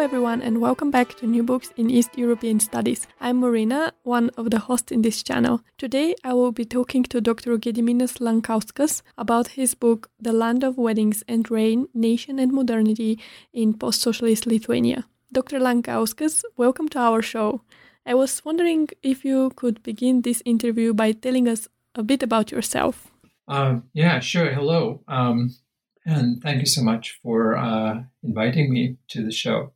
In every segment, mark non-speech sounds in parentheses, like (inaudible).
Hello, everyone, and welcome back to New Books in East European Studies. I'm Marina, one of the hosts in this channel. Today, I will be talking to Dr. Gediminas Lankauskas about his book, The Land of Weddings and Rain Nation and Modernity in Post Socialist Lithuania. Dr. Lankauskas, welcome to our show. I was wondering if you could begin this interview by telling us a bit about yourself. Um, yeah, sure. Hello. Um, and thank you so much for uh, inviting me to the show.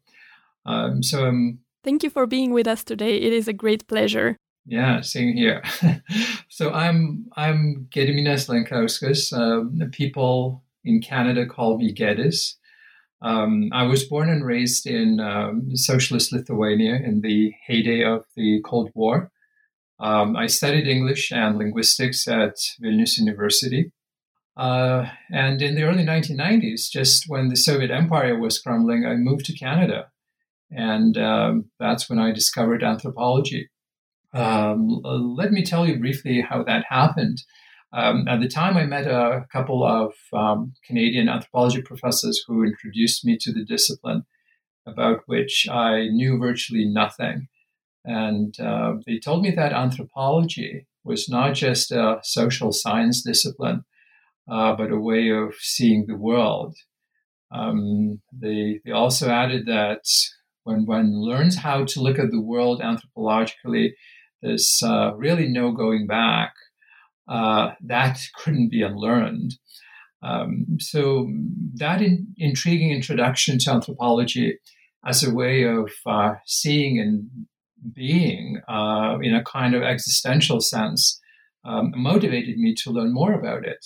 Um, so, um, thank you for being with us today. It is a great pleasure. Yeah, same here. (laughs) so I'm I'm Gediminas Lankauskas. Uh, people in Canada call me Gedis. Um, I was born and raised in um, socialist Lithuania in the heyday of the Cold War. Um, I studied English and linguistics at Vilnius University. Uh, and in the early 1990s, just when the Soviet Empire was crumbling, I moved to Canada. And um, that's when I discovered anthropology. Um, let me tell you briefly how that happened. Um, at the time, I met a couple of um, Canadian anthropology professors who introduced me to the discipline, about which I knew virtually nothing. And uh, they told me that anthropology was not just a social science discipline, uh, but a way of seeing the world. Um, they, they also added that when one learns how to look at the world anthropologically, there's uh, really no going back. Uh, that (laughs) couldn't be unlearned. Um, so that in, intriguing introduction to anthropology as a way of uh, seeing and being uh, in a kind of existential sense um, motivated me to learn more about it.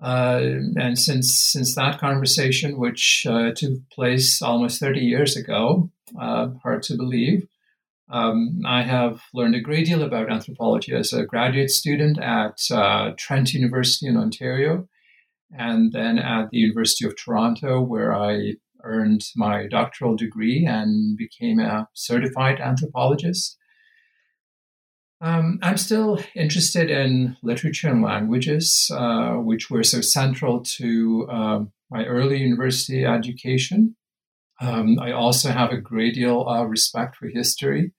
Uh, and since since that conversation, which uh, took place almost 30 years ago, uh, hard to believe, um, I have learned a great deal about anthropology as a graduate student at uh, Trent University in Ontario, and then at the University of Toronto, where I earned my doctoral degree and became a certified anthropologist. Um, I'm still interested in literature and languages, uh, which were so central to uh, my early university education. Um, I also have a great deal of respect for history.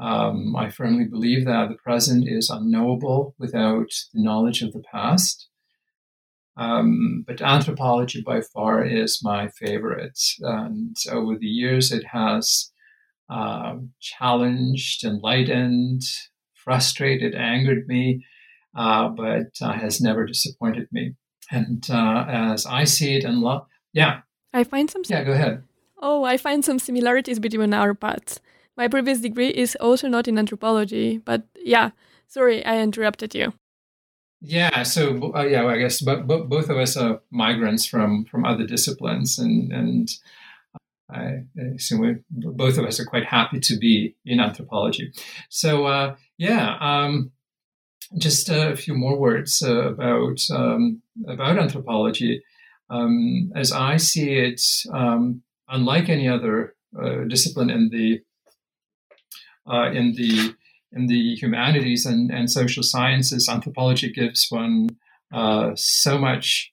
Um, I firmly believe that the present is unknowable without the knowledge of the past. Um, but anthropology by far is my favorite. And over the years, it has uh, challenged, enlightened, frustrated, angered me, uh, but uh, has never disappointed me. And uh, as I see it and love, yeah. I find some. Yeah, go ahead. Oh, I find some similarities between our paths. My previous degree is also not in anthropology, but yeah, sorry, I interrupted you. Yeah, so uh, yeah, well, I guess but, but both of us are migrants from from other disciplines, and and I assume we, both of us are quite happy to be in anthropology. So uh, yeah, um, just a few more words uh, about um, about anthropology. Um, as I see it, um, unlike any other uh, discipline in the uh, in the in the humanities and, and social sciences, anthropology gives one uh, so much.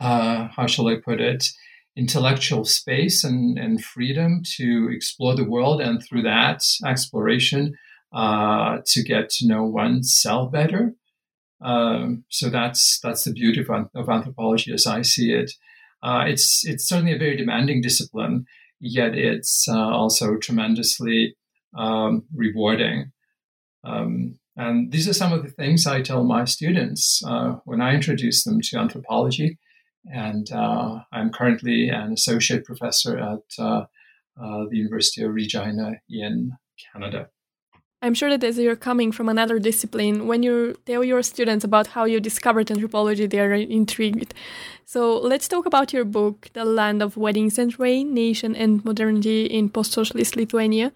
Uh, how shall I put it? Intellectual space and, and freedom to explore the world and through that exploration uh, to get to know oneself better. Um, so that's that's the beauty of, of anthropology as I see it. Uh, it's it's certainly a very demanding discipline, yet it's uh, also tremendously um, rewarding. Um, and these are some of the things I tell my students uh, when I introduce them to anthropology and uh, I'm currently an associate professor at uh, uh, the University of Regina in Canada. I'm sure that as you're coming from another discipline, when you tell your students about how you discovered anthropology, they are intrigued. So let's talk about your book, The Land of Weddings and Rain Nation and Modernity in Post Socialist Lithuania.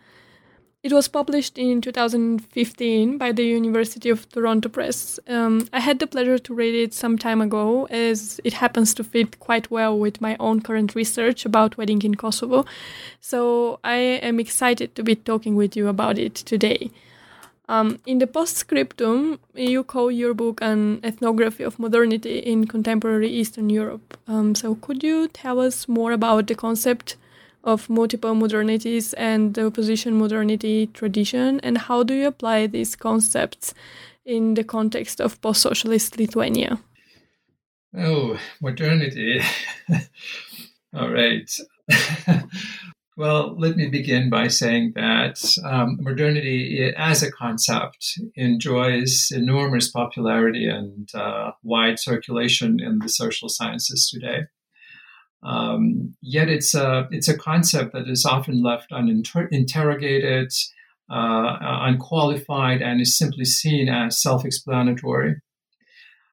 It was published in 2015 by the University of Toronto Press. Um, I had the pleasure to read it some time ago, as it happens to fit quite well with my own current research about wedding in Kosovo. So I am excited to be talking with you about it today. Um, in the postscriptum, you call your book an ethnography of modernity in contemporary Eastern Europe. Um, so, could you tell us more about the concept of multiple modernities and the opposition modernity tradition, and how do you apply these concepts in the context of post socialist Lithuania? Oh, modernity. (laughs) All right. (laughs) well, let me begin by saying that um, modernity as a concept enjoys enormous popularity and uh, wide circulation in the social sciences today. Um, yet it's a it's a concept that is often left uninterrogated, uh, unqualified, and is simply seen as self-explanatory.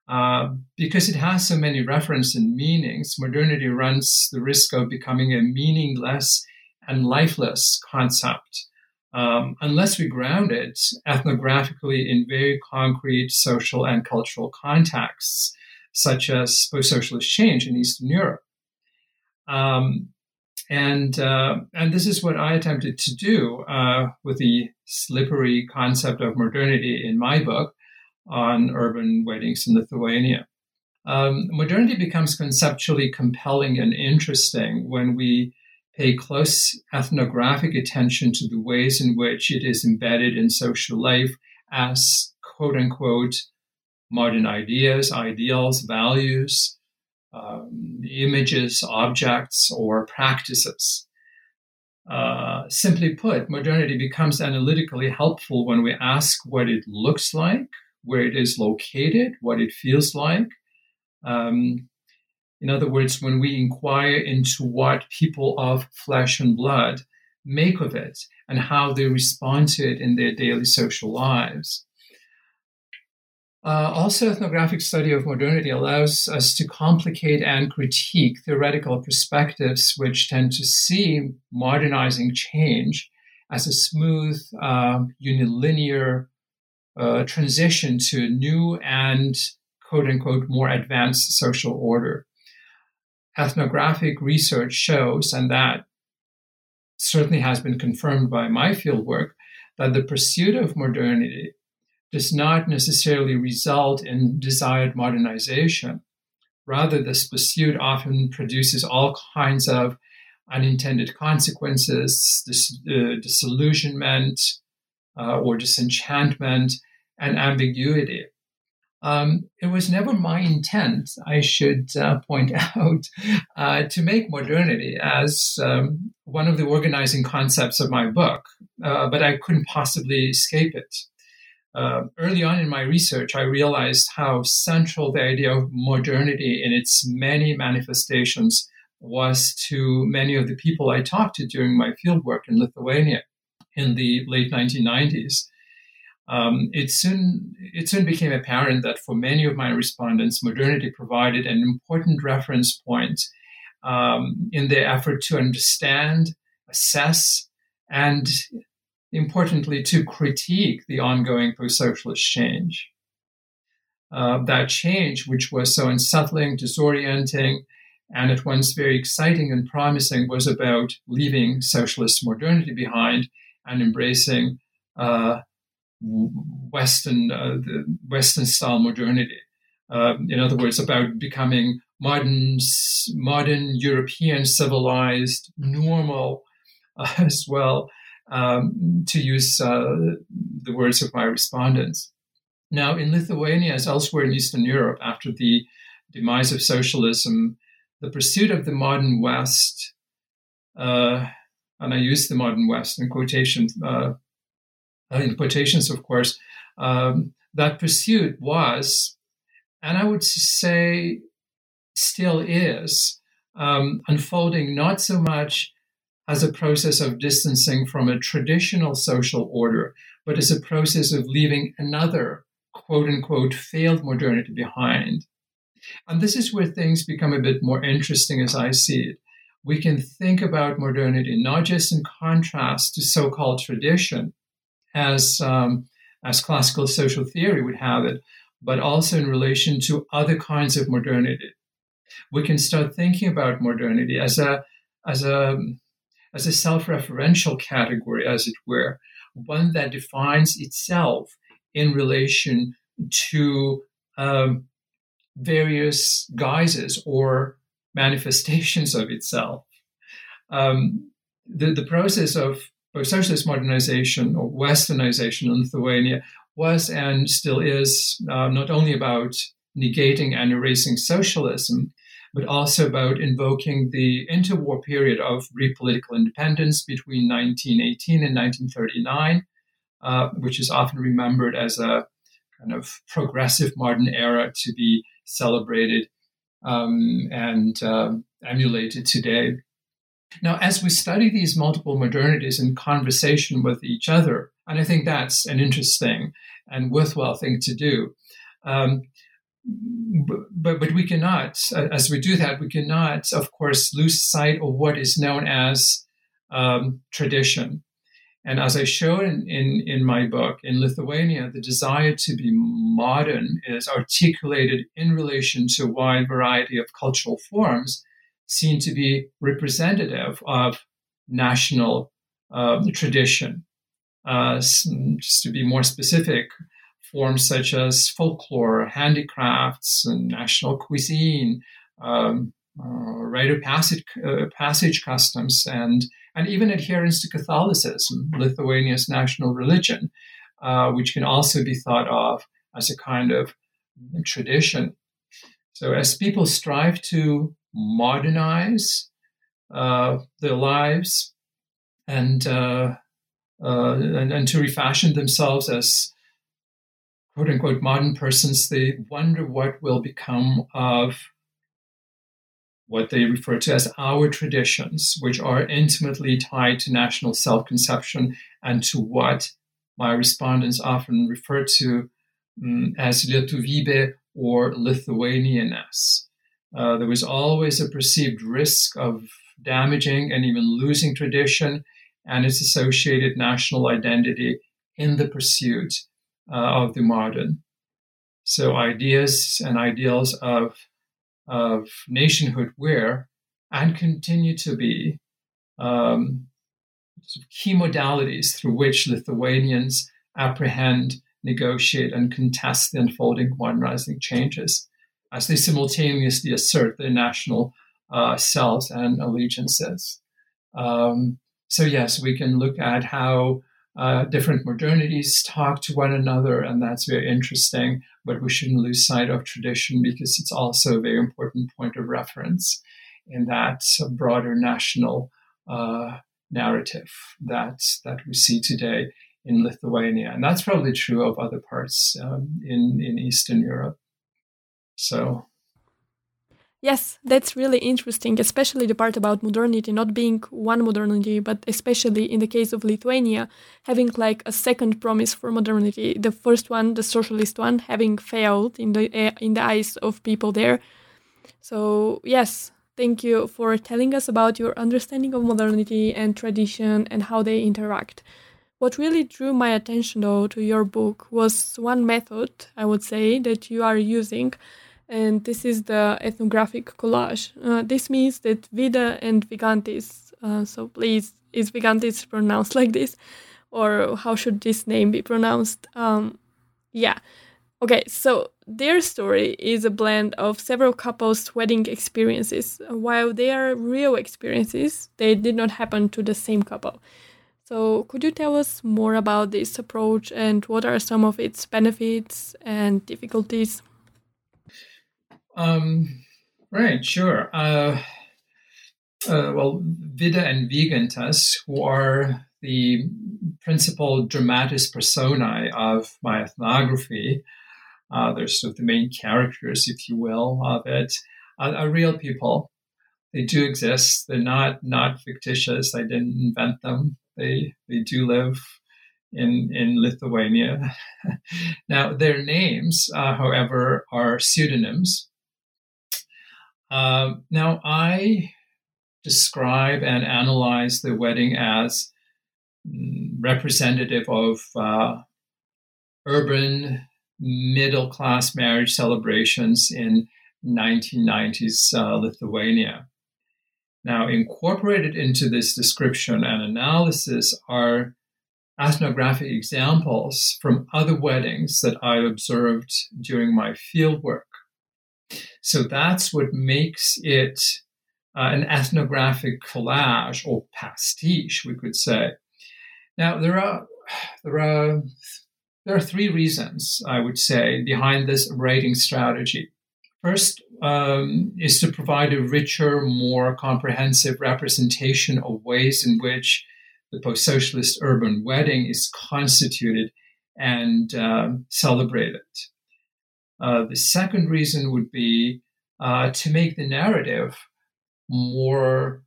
Uh, because it has so many references and meanings, modernity runs the risk of becoming a meaningless and lifeless concept um, unless we ground it ethnographically in very concrete social and cultural contexts, such as post socialist change in Eastern Europe. Um, and uh, and this is what I attempted to do uh, with the slippery concept of modernity in my book on urban weddings in Lithuania. Um, modernity becomes conceptually compelling and interesting when we pay close ethnographic attention to the ways in which it is embedded in social life as quote unquote modern ideas, ideals, values, um, images, objects, or practices. Uh, simply put, modernity becomes analytically helpful when we ask what it looks like, where it is located, what it feels like. Um, in other words, when we inquire into what people of flesh and blood make of it and how they respond to it in their daily social lives. Uh, also, ethnographic study of modernity allows us to complicate and critique theoretical perspectives which tend to see modernizing change as a smooth, uh, unilinear uh, transition to a new and quote unquote more advanced social order. Ethnographic research shows, and that certainly has been confirmed by my fieldwork, that the pursuit of modernity does not necessarily result in desired modernization. Rather, this pursuit often produces all kinds of unintended consequences, dis- uh, disillusionment uh, or disenchantment, and ambiguity. Um, it was never my intent, I should uh, point (laughs) out, uh, to make modernity as um, one of the organizing concepts of my book, uh, but I couldn't possibly escape it uh, early on in my research, I realized how central the idea of modernity in its many manifestations was to many of the people I talked to during my fieldwork in Lithuania in the late 1990s. Um, it soon it soon became apparent that for many of my respondents, modernity provided an important reference point um, in their effort to understand, assess, and importantly, to critique the ongoing post socialist change. Uh, that change, which was so unsettling, disorienting, and at once very exciting and promising, was about leaving socialist modernity behind and embracing uh, Western, uh, Western style modernity. Uh, in other words, about becoming modern, modern European, civilized, normal (laughs) as well, um, to use uh, the words of my respondents. Now, in Lithuania, as elsewhere in Eastern Europe, after the demise of socialism, the pursuit of the modern West, uh, and I use the modern West in quotations, uh, in quotations, of course, um, that pursuit was, and I would say still is, um, unfolding not so much as a process of distancing from a traditional social order, but as a process of leaving another quote unquote failed modernity behind. And this is where things become a bit more interesting as I see it. We can think about modernity not just in contrast to so called tradition, as, um, as classical social theory would have it, but also in relation to other kinds of modernity. We can start thinking about modernity as a, as a, as a self referential category, as it were, one that defines itself in relation to um, various guises or manifestations of itself. Um, the, the process of, socialist modernization or westernization in Lithuania was and still is uh, not only about negating and erasing socialism, but also about invoking the interwar period of re-political independence between 1918 and 1939, uh, which is often remembered as a kind of progressive modern era to be celebrated um, and um, emulated today. Now, as we study these multiple modernities in conversation with each other, and I think that's an interesting and worthwhile thing to do. Um, but, but we cannot, as we do that, we cannot, of course, lose sight of what is known as um, tradition. And as I showed in, in, in, my book, in Lithuania, the desire to be modern is articulated in relation to a wide variety of cultural forms seen to be representative of national uh, tradition. Uh, just to be more specific, forms such as folklore, handicrafts, and national cuisine, um, uh, rite of passage, uh, passage customs, and and even adherence to Catholicism, Lithuania's national religion, uh, which can also be thought of as a kind of tradition. So, as people strive to modernize uh, their lives and, uh, uh and, and to refashion themselves as quote unquote modern persons, they wonder what will become of what they refer to as our traditions, which are intimately tied to national self conception and to what my respondents often refer to um, as Lietuvybė or Lithuanianness. Uh, there was always a perceived risk of damaging and even losing tradition and its associated national identity in the pursuit of the modern. So ideas and ideals of of nationhood were and continue to be um, key modalities through which Lithuanians apprehend, negotiate, and contest the unfolding modernizing changes as they simultaneously assert their national uh, selves and allegiances. Um, so, yes, we can look at how uh, different modernities talk to one another, and that's very interesting. But we shouldn't lose sight of tradition because it's also a very important point of reference in that broader national uh, narrative that that we see today in Lithuania, and that's probably true of other parts um, in in Eastern Europe. So Yes, that's really interesting, especially the part about modernity not being one modernity, but especially in the case of Lithuania, having like a second promise for modernity. The first one, the socialist one, having failed in the eh, in the eyes of people there. So yes, thank you for telling us about your understanding of modernity and tradition and how they interact. What really drew my attention though to your book was one method, I would say, that you are using and this is the ethnographic collage. Uh, this means that Vida and Vigantis, uh, so please, is Vigantis pronounced like this? Or how should this name be pronounced? Um, yeah. Okay, so their story is a blend of several couples' wedding experiences. While they are real experiences, they did not happen to the same couple. So, could you tell us more about this approach and what are some of its benefits and difficulties? Um, right, sure. Uh, uh, well, Vida and Vygantas, who are the principal dramatis personae of my ethnography, uh, they're sort of the main characters, if you will, of it, are, are real people. they do exist. They're not not fictitious. I didn't invent them. They they do live in in Lithuania. (laughs) now their names, uh, however, are pseudonyms. Uh, now I describe and analyze the wedding as mm, representative of uh, urban middle class marriage celebrations in 1990s uh, Lithuania. Now, incorporated into this description and analysis are ethnographic examples from other weddings that I observed during my fieldwork. So that's what makes it uh, an ethnographic collage or pastiche, we could say. Now, there are there are there are three reasons I would say behind this writing strategy. First um, is to provide a richer, more comprehensive representation of ways in which the post socialist urban wedding is constituted and um, celebrated. Uh, the second reason would be uh, to make the narrative more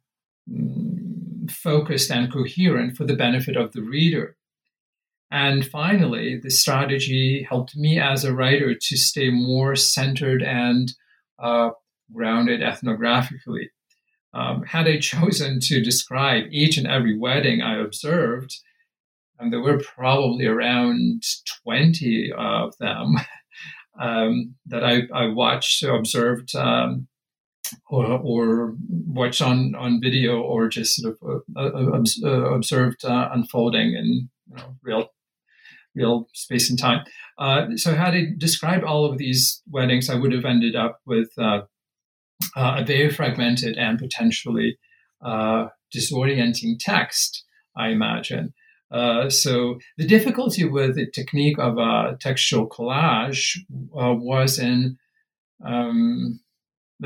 um, focused and coherent for the benefit of the reader. And finally, the strategy helped me as a writer to stay more centered and uh, grounded ethnographically. Um, had I (laughs) chosen to describe each and every wedding I observed, and there were probably around 20 of them (laughs) um, that I, I, watched, observed, um, or, or, watched on, on video, or just sort of uh, uh, uh observed uh, unfolding in you know, real real space and time. Uh, so, had I described all of these weddings, I would have ended up with uh, a very fragmented and potentially disorienting text, I imagine. Uh, so the difficulty with the technique of a textual collage uh, was in um,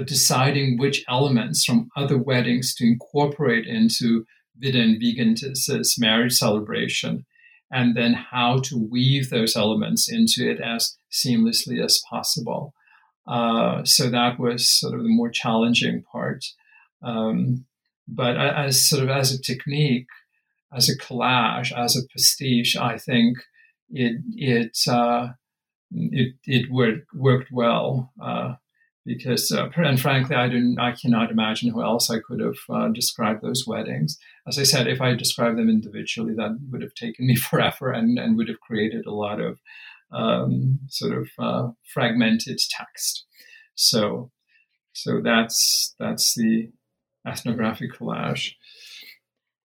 deciding which elements from other weddings to incorporate into Vida and Vygantas's marriage celebration, and then how to weave those elements into it as seamlessly as possible. Uh, so that was sort of the more challenging part. Um, but as sort of as a technique, as a collage, as a pastiche, I think it it uh, it, it worked worked well uh, because uh, and frankly I didn't I cannot imagine who else I could have uh, described those weddings. As I said, if I described them individually, that would have taken me (laughs) forever and and would have created a lot of um, sort of uh, fragmented text. So, so that's that's the ethnographic collage.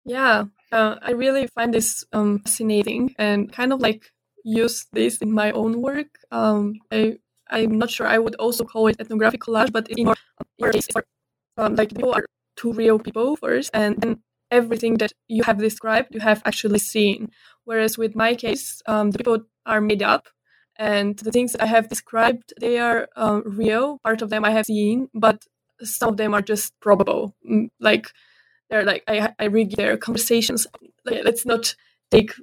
Yeah, uh, I really find this um, fascinating and kind of like use this in my own work. Um, I I'm not sure I would also call it ethnographic collage, but in your, your case, um, like people are two real people first, and then everything that you have described you have actually seen. Whereas with my case, um, the people are made up and the things I have described they are uh, real. Part of them I have seen, but some of them are just probable. Mm, like like I I read their conversations. Like, let's not take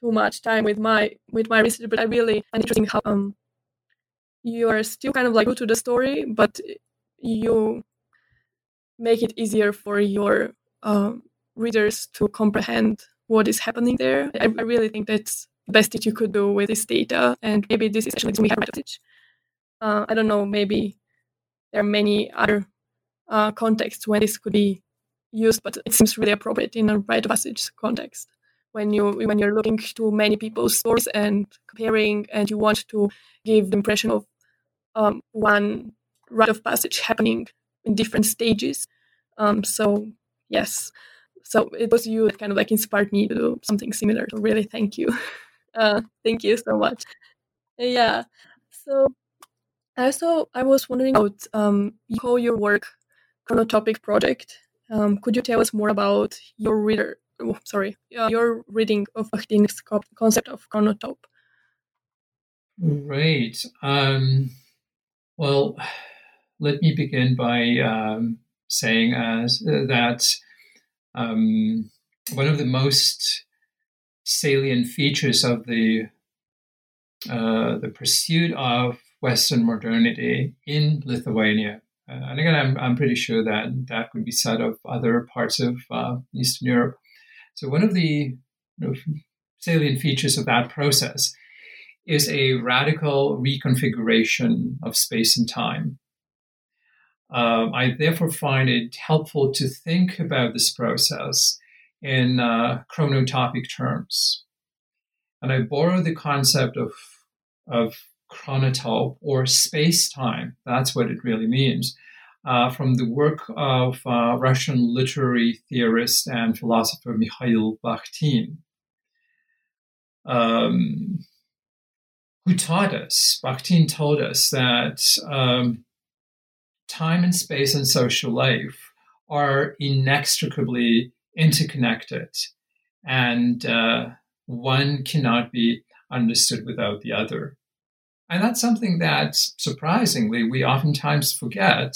too much time with my with my research, but I really am interesting how um you are still kind of like to the story, but you make it easier for your uh, readers to comprehend what is happening there. I, I really think that's the best that you could do with this data. And maybe this is actually we have message. Uh, I don't know, maybe there are many other uh, contexts when this could be used, but it seems really appropriate in a rite of passage context. When you when you're looking to many people's stories and comparing, and you want to give the impression of um, one rite of passage happening in different stages. Um, so yes, so it was you that kind of like inspired me to do something similar. So really, thank you. (laughs) Uh, thank you so much. Yeah. So also I was wondering about um, you call your work chronotopic project. Um, could you tell us more about your reader? Oh, sorry, uh, your reading of Bakhtin's concept of chronotope. Right. Um, well, let me begin by um, saying as uh, that um, one of the most salient features of the uh, the pursuit of Western modernity in Lithuania and again, I'm, I'm pretty sure that that could be said of other parts of uh, Eastern Europe. So one of the you know, salient features of that process is a radical reconfiguration of space and time. Um, I therefore find it helpful to think about this process in uh, chronotopic terms. And I borrow the concept of, of chronotope or space time, that's what it really means, uh, from the work of uh, Russian literary theorist and philosopher Mikhail Bakhtin. Um, who taught us, Bakhtin told us that um, time and space and social life are inextricably interconnected, and uh, one cannot be understood without the other. And that's something that surprisingly we oftentimes forget.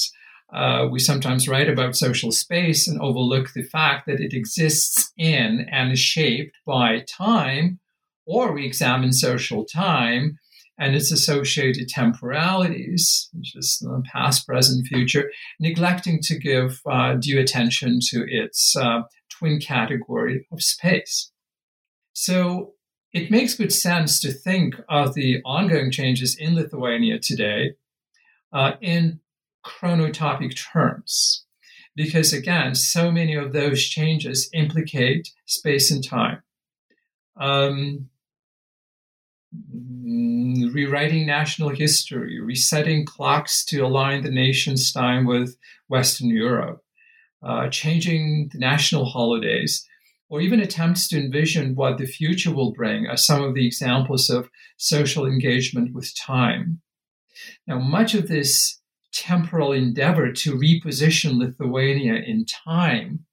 Uh, we sometimes write about social space and overlook the fact that it exists in and is shaped by time, or we examine social time and its associated temporalities, which is the past, present, future, neglecting to give uh, due attention to its uh, twin category of space. So it makes good sense to think of the ongoing changes in Lithuania today uh, in chronotopic terms, because again, so many of those changes implicate space and time. Um, Mm, rewriting national history, resetting clocks to align the nation's time with Western Europe, uh, changing the national holidays, or even attempts to envision what the future will bring are some of the examples of social engagement with time. Now, much of this temporal endeavor to reposition Lithuania in time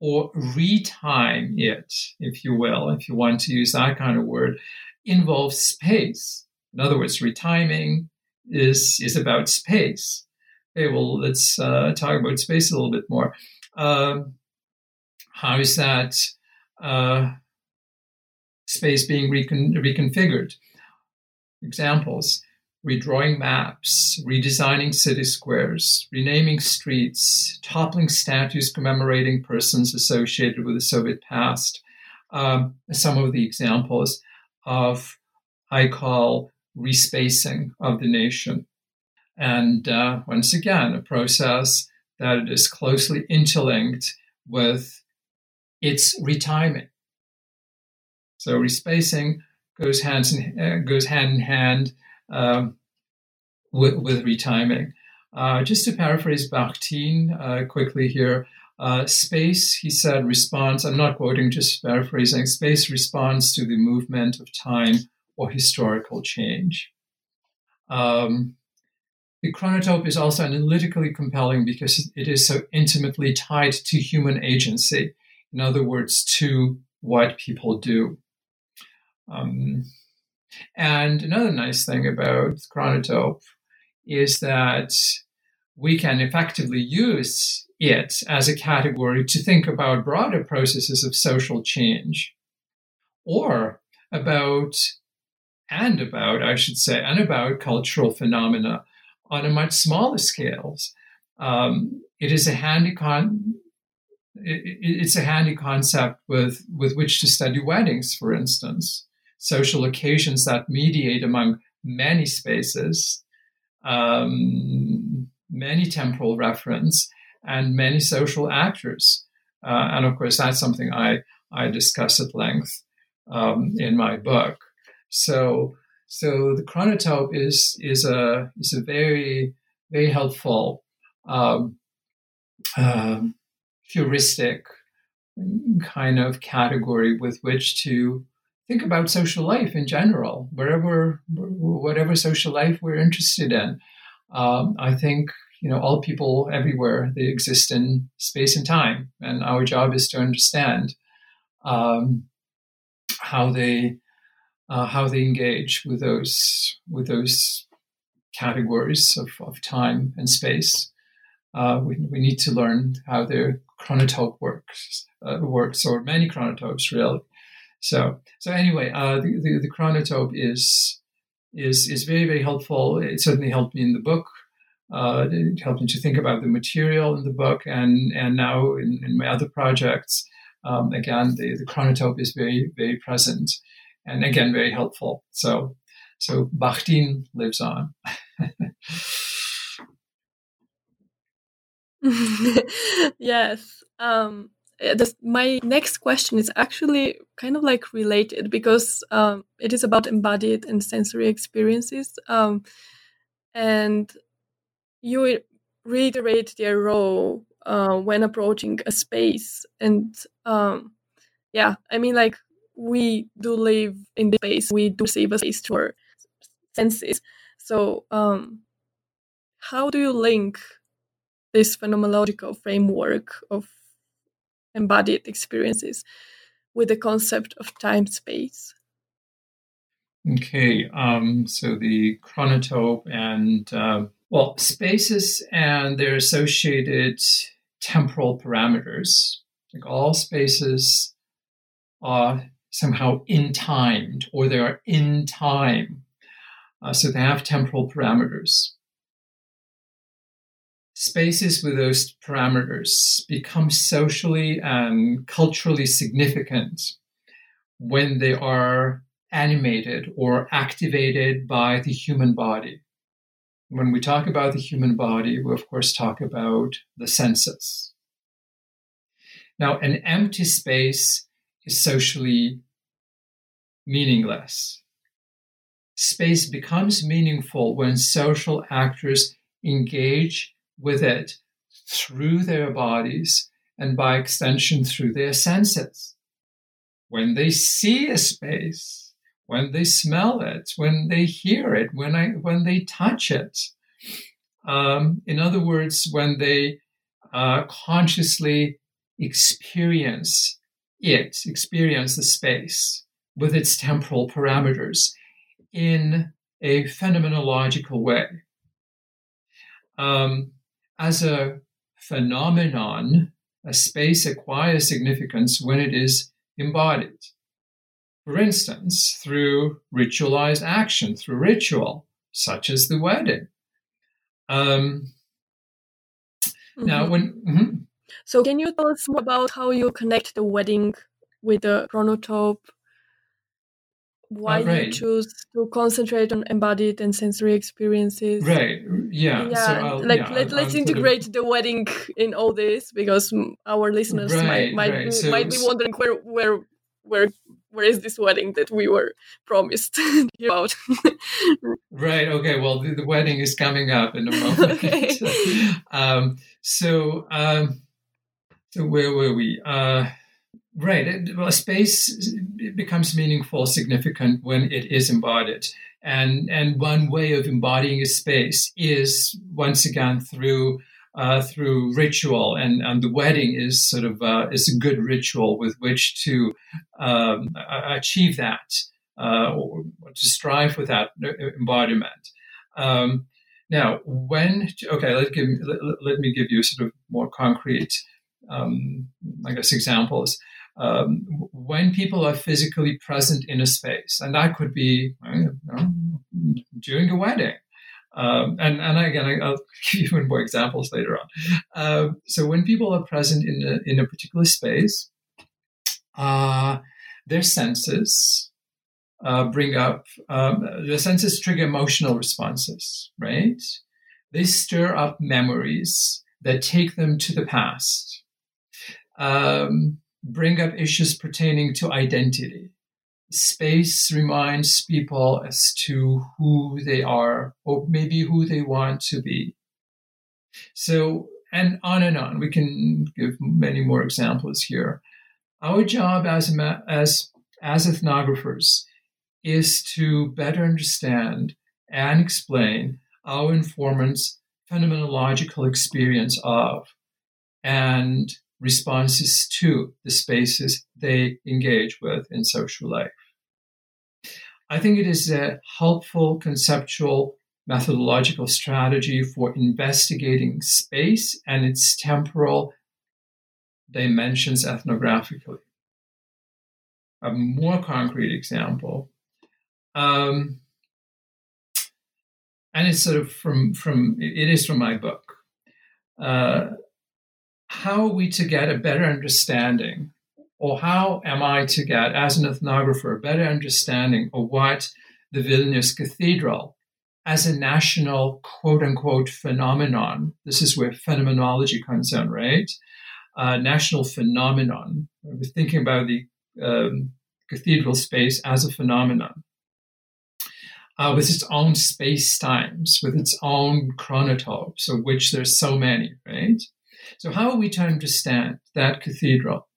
or retime it, if you will, if you want to use that kind of word, involves space. In other words, retiming is, is about space. Okay, well, let's uh, talk about space a little bit more. Um, how is that uh, space being recon- reconfigured? Examples redrawing maps, redesigning city squares, renaming streets, toppling statues commemorating persons associated with the Soviet past. Um, some of the examples of, I call, respacing of the nation. And uh, once again, a process that is closely interlinked with its retiming. So respacing goes, hands in, uh, goes hand in hand um, with, with retiming. Uh, just to paraphrase Bakhtin uh, quickly here, uh, space, he said, responds, I'm not quoting, just paraphrasing, space responds to the movement of time or historical change. Um, the chronotope is also analytically compelling because it is so intimately tied to human agency. In other words, to what people do. Um, and another nice thing about Chronotope is that we can effectively use it as a category to think about broader processes of social change or about and about i should say and about cultural phenomena on a much smaller scales um, it is a handy con it, it's a handy concept with with which to study weddings for instance social occasions that mediate among many spaces, um, many temporal reference, and many social actors. Uh, and of course, that's something I, I discuss at length um, in my book. So, so the chronotope is is a is a very very helpful um, uh, heuristic kind of category with which to think about social life in general, wherever, whatever social life we're interested in. Um, I think you know all people everywhere they exist in space and time, and our job is to understand um, how they uh, how they engage with those with those categories of, of time and space. Uh, we, we need to learn how their chronotope works uh, works, or many chronotopes really. So so anyway, uh, the, the, the chronotope is is is very very helpful. It certainly helped me in the book Uh, it helped me to think about the material in the book, and and now in, in my other projects, um, again, the, the chronotope is very very present, and again very helpful. So so Bakhtin lives on. (laughs) (laughs) yes. Um, uh, this, my next question is actually kind of like related because um, it is about embodied and sensory experiences. Um, and you reiterate their role uh, when approaching a space. And um, yeah, I mean, like we do live in the space, we do receive a space through our senses. So, um, how do you link this phenomenological framework of embodied experiences with the concept of time space. Okay, um, so the chronotope and, uh, well, spaces and their associated temporal parameters, like all spaces are somehow in timed or they are in time. Uh, so they have temporal parameters spaces with those parameters become socially and culturally significant when they are animated or activated by the human body. When we talk about the human body, we of course talk about the senses. Now, an empty space is socially meaningless. Space becomes meaningful when social actors engage with it through their bodies and by extension through their senses. When they see a space, when they smell it, when they hear it, when I when they touch it. Um, in other words, when they uh, consciously experience it, experience the space with its temporal parameters in a phenomenological way. Um, as a phenomenon, a space acquires significance when it is embodied. For instance, through ritualized action, through ritual, such as the wedding. Um, mm-hmm. Now, when. Mm-hmm. So, can you tell us more about how you connect the wedding with the chronotope why oh, right. you choose to concentrate on embodied and sensory experiences right yeah yeah so like yeah, let, us integrate of... the wedding in all this because our listeners right, might might, right. so, might be wondering where where where where is this wedding that we were promised (laughs) about right okay well the, the, wedding is coming up in a (laughs) moment okay. (laughs) um, so um, so where were we uh, Right. Well, space becomes meaningful, significant when it is embodied. And, and one way of embodying a space is once again through uh, through ritual, and, and the wedding is sort of uh, is a good ritual with which to um, achieve that uh, or to strive for that embodiment. Um, now, when okay, let, give, let, let, me give you sort of more concrete, um, I guess, examples um, when people are physically present in a space, and that could be you know, during a wedding. Um, and, and again, I'll (laughs) give you more examples later on. Uh, so when people are present in a, in a particular space, uh, their senses uh, bring up, um, senses trigger emotional responses, right? They stir up memories that take them to the past. Um, bring up issues pertaining to identity. Space reminds people as to who they are, or maybe who they want to be. So, and on and on. We can give many more examples here. Our job as, as, as ethnographers is to better understand and explain our informants' phenomenological experience of and responses to the spaces they engage with in social life. I think it is a helpful conceptual methodological strategy for investigating space and its temporal dimensions ethnographically. A more concrete example. Um, and it's sort of from from it is from my book. Uh, how are we to get a better understanding, or how am I to get, as an ethnographer, a better understanding of what the Vilnius Cathedral, as a national quote unquote phenomenon, this is where phenomenology comes in, right? Uh, national phenomenon. We're thinking about the um, cathedral space as a phenomenon. Uh, with its own space times, with its own chronotopes, of which there's so many, right? So, how are we to understand that cathedral,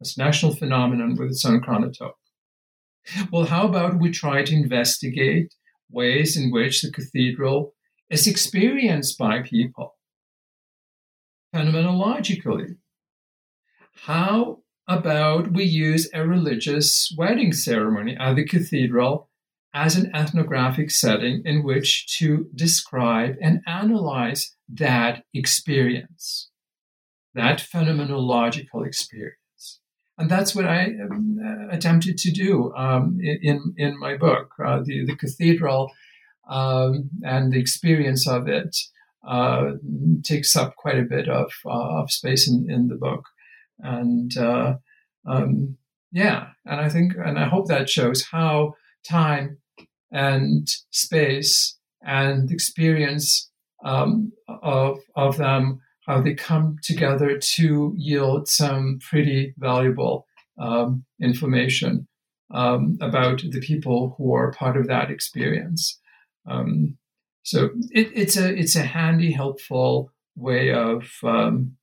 this national phenomenon with its own chronotope? Well, how about we try to investigate ways in which the cathedral is experienced by people phenomenologically? How about we use a religious wedding ceremony at the cathedral as an ethnographic setting in which to describe and analyze that experience? That phenomenological experience. And that's what I um, uh, attempted to do um, in, in my book. Uh, the, the cathedral um, and the experience of it uh, takes up quite a bit of, uh, of space in, in the book. And uh, um, yeah, and I think, and I hope that shows how time and space and experience um, of, of them how they come together to yield some pretty valuable um, information um, about the people who are part of that experience. Um, so it, it's a it's a handy, helpful way of um,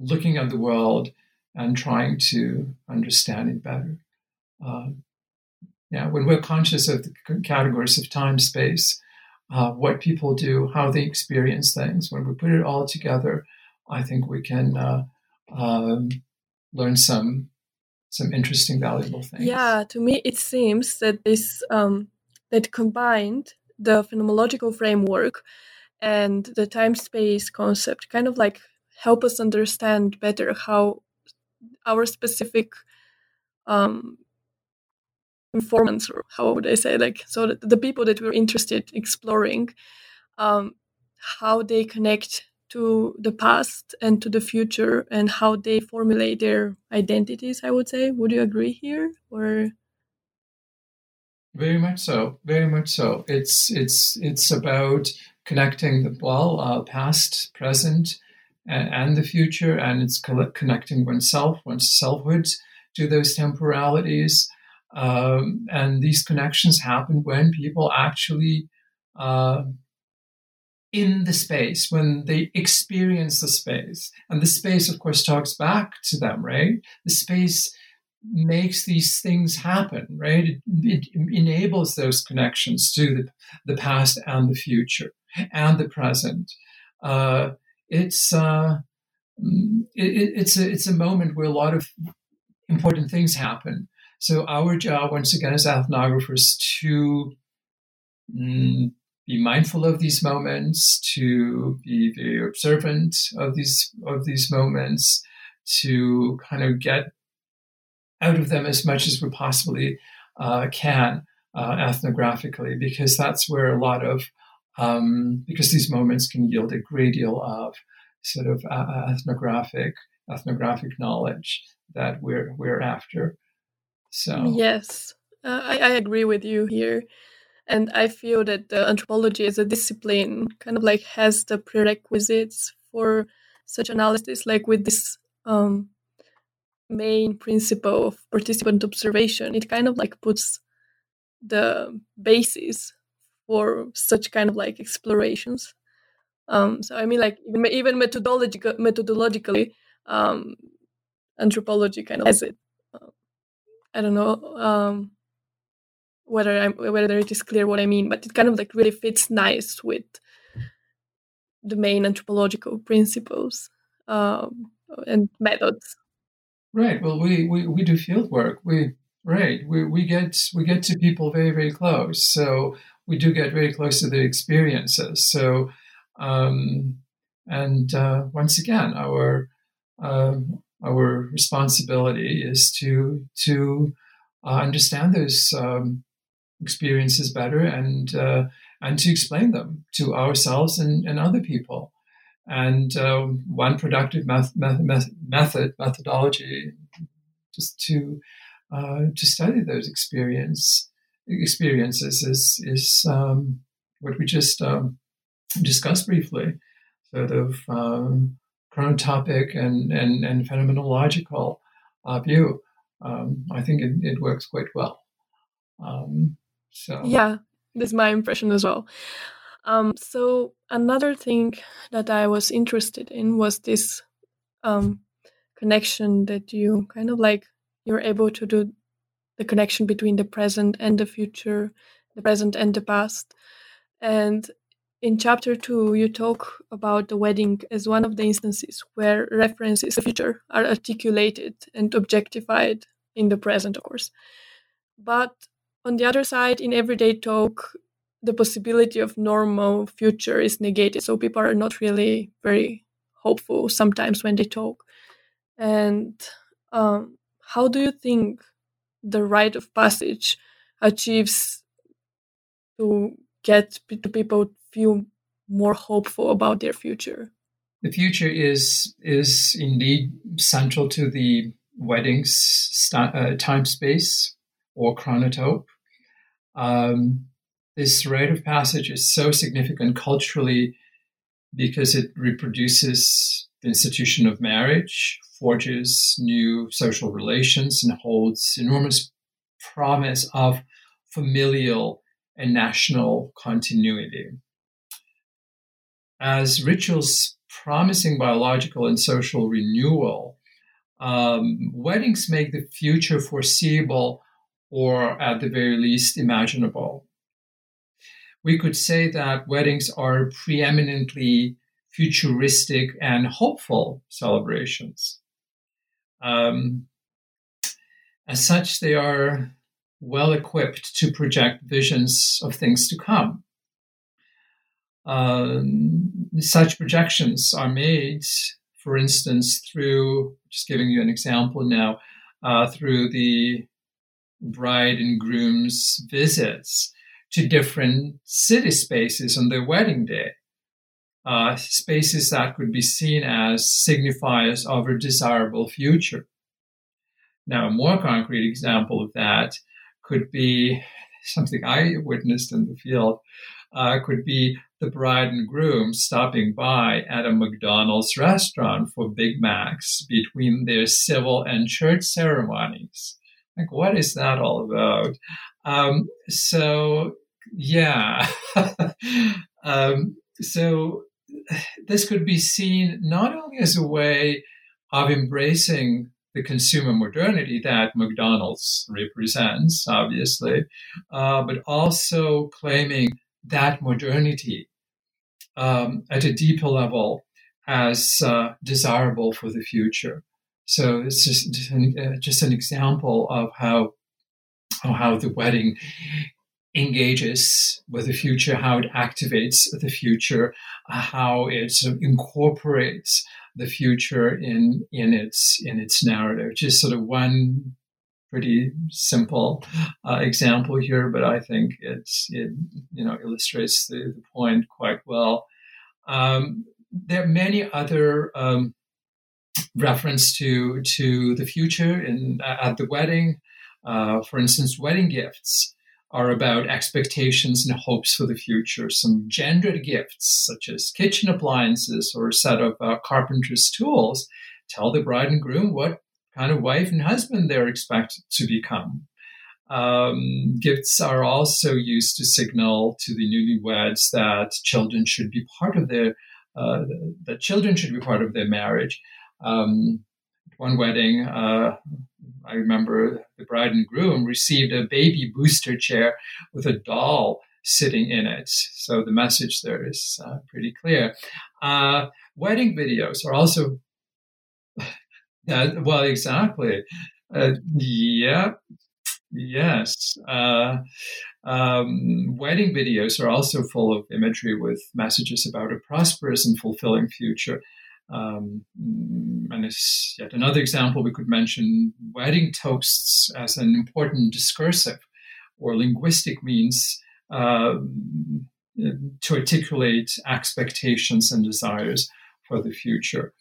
looking at the world and trying to understand it better. Um, yeah, when we're conscious of the categories of time, space, uh, what people do, how they experience things. When we put it all together, I think we can uh, um, learn some some interesting, valuable things. Yeah, to me, it seems that this um, that combined the phenomenological framework and the time space concept kind of like help us understand better how our specific um, informants or how would i say like so the people that we're interested exploring um, how they connect to the past and to the future and how they formulate their identities i would say. Would you agree here or? Very much so very much so. It's it's it's about connecting the well uh, past present and, and, the future and it's connecting oneself one's to those temporalities um, and these connections happen when people actually uh, in the space, when they experience the space. And the space, of course, talks back to them, right? The space makes these things happen, right? It, it enables those connections to the, the, past and the future and the present. Uh, it's uh, mm, it, it's a it's a moment where a lot of important things happen. So our job, once again, as ethnographers, to mm, be mindful of these moments, to be very observant of these of these moments, to kind of get out of them as much as we possibly uh, can uh, ethnographically, because that's where a lot of um, because these moments can yield a great deal of sort of uh, ethnographic ethnographic knowledge that we're we're after. So yes, uh, I, I agree with you here, and I feel that the anthropology as a discipline kind of like has the prerequisites for such analysis, like with this um, main principle of participant observation. It kind of like puts the basis for such kind of like explorations. Um, so I mean, like even even methodological methodologically, um, anthropology kind of has it I don't know um, whether I'm whether it is clear what I mean, but it kind of like really fits nice with the main anthropological principles um, and methods. Right. Well, we, we, we do field work. We right. We, we get we get to people very very close. So we do get very close to their experiences. So um, and uh, once again, our um, our responsibility is to to uh, understand those um, experiences better and uh, and to explain them to ourselves and, and other people. And um, one productive method, method methodology just to uh, to study those experience experiences is is um, what we just um, discussed briefly, sort of um, chronotopic and and, and phenomenological uh, view. Um, I think it, it works quite well. Um, so yeah, that's my impression as well. Um, so another thing that I was interested in was this um, connection that you kind of like you're able to do the connection between the present and the future, the present and the past. And in chapter two, you talk about the wedding as one of the instances where references to the future are articulated and objectified in the present, of course. But on the other side, in everyday talk, the possibility of normal future is negated. So people are not really very hopeful sometimes when they talk. And um, how do you think the rite of passage achieves to get to people feel more hopeful about their future? The future is is indeed central to the wedding's st- uh, time space or chronotope. Um, this rite of passage is so significant culturally because it reproduces the institution of marriage, forges new social relations, and holds enormous promise of familial and national continuity. As rituals promising biological and social renewal, um, weddings make the future foreseeable or at the very least imaginable. We could say that weddings are preeminently futuristic and hopeful celebrations. Um, as such, they are well equipped to project visions of things to come. Um, such projections are made, for instance, through, just giving you an example now, uh, through the bride and groom's visits to different city spaces on their wedding day. Uh, spaces that could be seen as signifiers of a desirable future. Now, a more concrete example of that could be something I witnessed in the field, uh, could be the bride and groom stopping by at a McDonald's restaurant for Big Macs between their civil and church ceremonies. Like, what is that all about? Um, so, yeah. (laughs) um, so, this could be seen not only as a way of embracing the consumer modernity that McDonald's represents, obviously, uh, but also claiming that modernity um, at a deeper level as uh, desirable for the future. So it's just just an, uh, just an example of how how the wedding engages with the future, how it activates the future, how it sort of incorporates the future in in its in its narrative. Just sort of one pretty simple uh, example here, but I think it's it you know illustrates the, the point quite well. Um, there are many other um, reference to to the future in at the wedding. Uh, for instance, wedding gifts are about expectations and hopes for the future. Some gendered gifts, such as kitchen appliances or a set of uh, carpenter's tools, tell the bride and groom what kind of wife and husband they're expected to become. Um, gifts are also used to signal to the newlyweds that children should be part of their uh, that children should be part of their marriage. Um, one wedding, uh, I remember the bride and groom received a baby booster chair with a doll sitting in it. So the message there is uh, pretty clear. Uh, wedding videos are also, well, exactly. Uh, yeah, yes. Uh, um, wedding videos are also full of imagery with messages about a prosperous and fulfilling future. Um, and as yet another example, we could mention wedding toasts as an important discursive or linguistic means uh, to articulate expectations and desires for the future.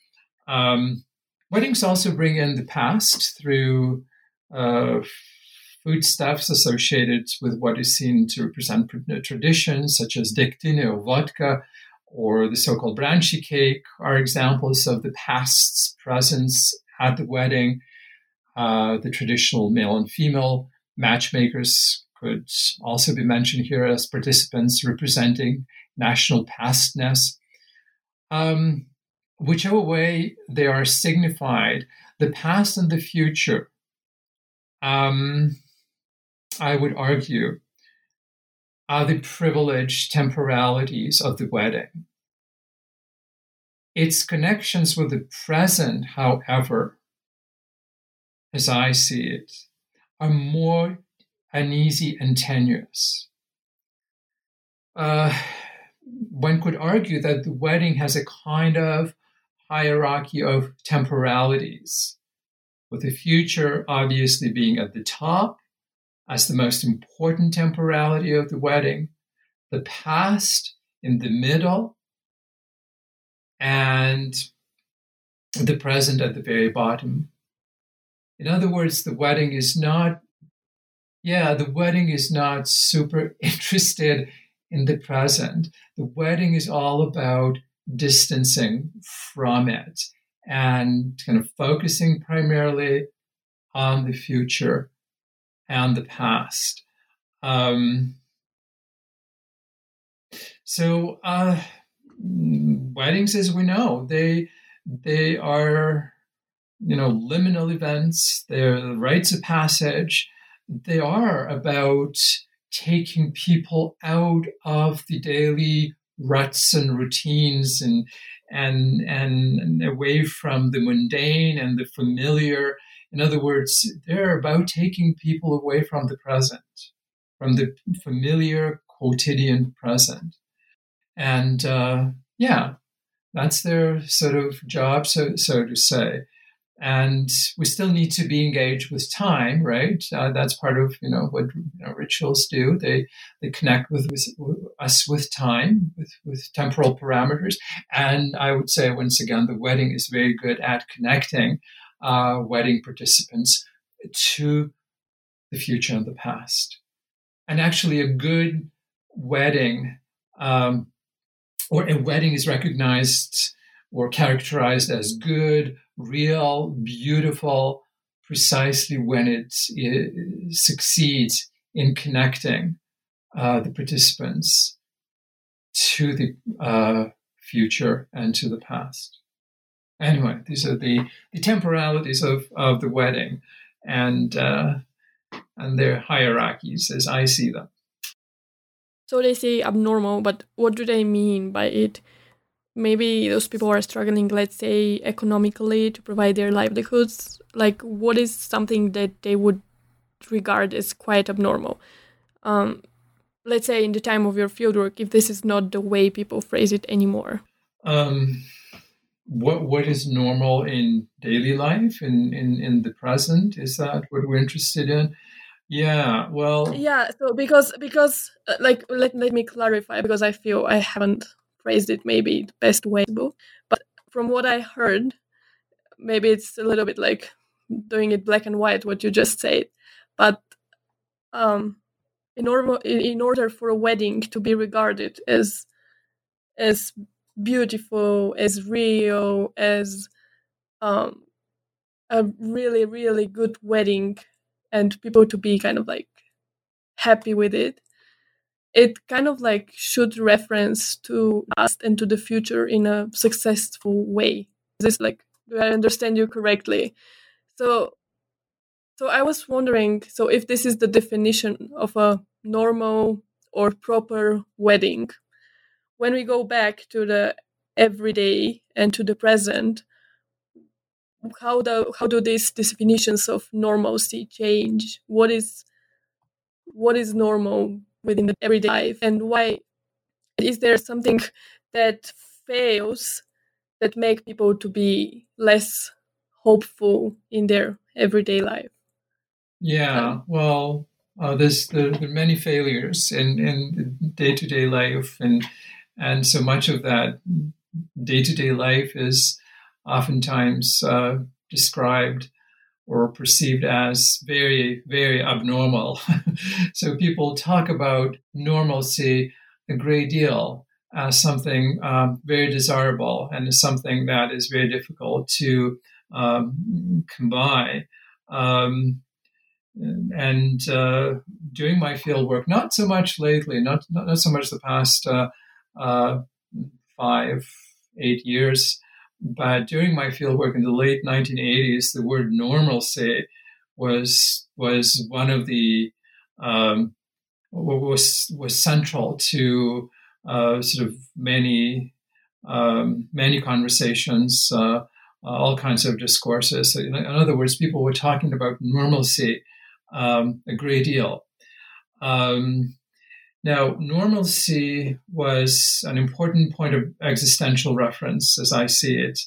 Um, weddings also bring in the past through uh, foodstuffs associated with what is seen to represent traditions, such as degtinė or vodka, or the so-called branchy cake, are examples of the past's presence at the wedding. Uh, the traditional male and female matchmakers could also be mentioned here as participants representing national pastness. Um, whichever way they are signified, the past and the future, um, I would argue, are the privileged temporalities of the wedding. Its connections with the present, however, as I see it, are more uneasy and tenuous. Uh, one could argue that the wedding has a kind of hierarchy of temporalities, with the future obviously being at the top as the most important temporality of the wedding, the past in the middle, and the present at the very bottom. In other words, the wedding is not yeah, the wedding is not super (laughs) interested in the present. The wedding is all about distancing from it and kind of focusing primarily on the future and the past. Um, so uh, weddings, as we know, they they are you know liminal events. They're rites of passage they are about taking people out of the daily ruts and routines and and and away from the mundane and the familiar. In other words they're about taking people away from the present from the familiar quotidian present. And uh, yeah that's their sort of job so so to say and we still need to be engaged with time right? Uh, that's part of you know what you know, rituals do. They they connect with, with, with, us with time with with temporal parameters. And i would say once again the wedding is very good at connecting uh, wedding participants to the future and the past. And actually a good wedding um, or a wedding is recognized or characterized as good real, beautiful, precisely when it, it succeeds in connecting uh, the participants to the uh, future and to the past. Anyway, these are the, the temporalities of, of the wedding and uh, and their hierarchies as I see them. So they say abnormal, but what do they mean by it? Maybe those people are struggling let's say economically to provide their livelihoods. Like what is something that they would regard as quite abnormal? Um, let's say in the time of your fieldwork if this is not the way people phrase it anymore. Um, what what is normal in daily life in, in in the present? Is that what we're interested in? Yeah well yeah so because because uh, like let, let me clarify because i feel i haven't phrased it maybe the best way but from what i heard maybe it's a little bit like doing it black and white what you just said but um in order in order for a wedding to be regarded as as beautiful as real as um a really really good wedding and people to be kind of like happy with it it kind of like should reference to us and to the future in a successful way. Is like do I understand you correctly? So so I was wondering, so if this is the definition of a normal or proper wedding, when we go back to the everyday and to the present, how do how do these definitions of normalcy change? What is what is normal within the everyday life? And why is there something that fails that make people to be less hopeful in their everyday life? Yeah um, well Uh, there's there, there, are many failures in in day to day life, and and so much of that day to day life is oftentimes uh, described or perceived as very very abnormal. (laughs) so people talk about normalcy a great deal as something um, very desirable and something that is very difficult to um. Um, and uh, doing my field work, not so much lately, not not, not so much the past uh, uh, five, eight years, but during my fieldwork in the late 1980s, the word normalcy was was one of the um, was was central to uh, sort of many um, many conversations, uh, uh, all kinds of discourses. In, in, other words, people were talking about normalcy um, a great deal. Um, now, normalcy was an important point of existential reference as I see it.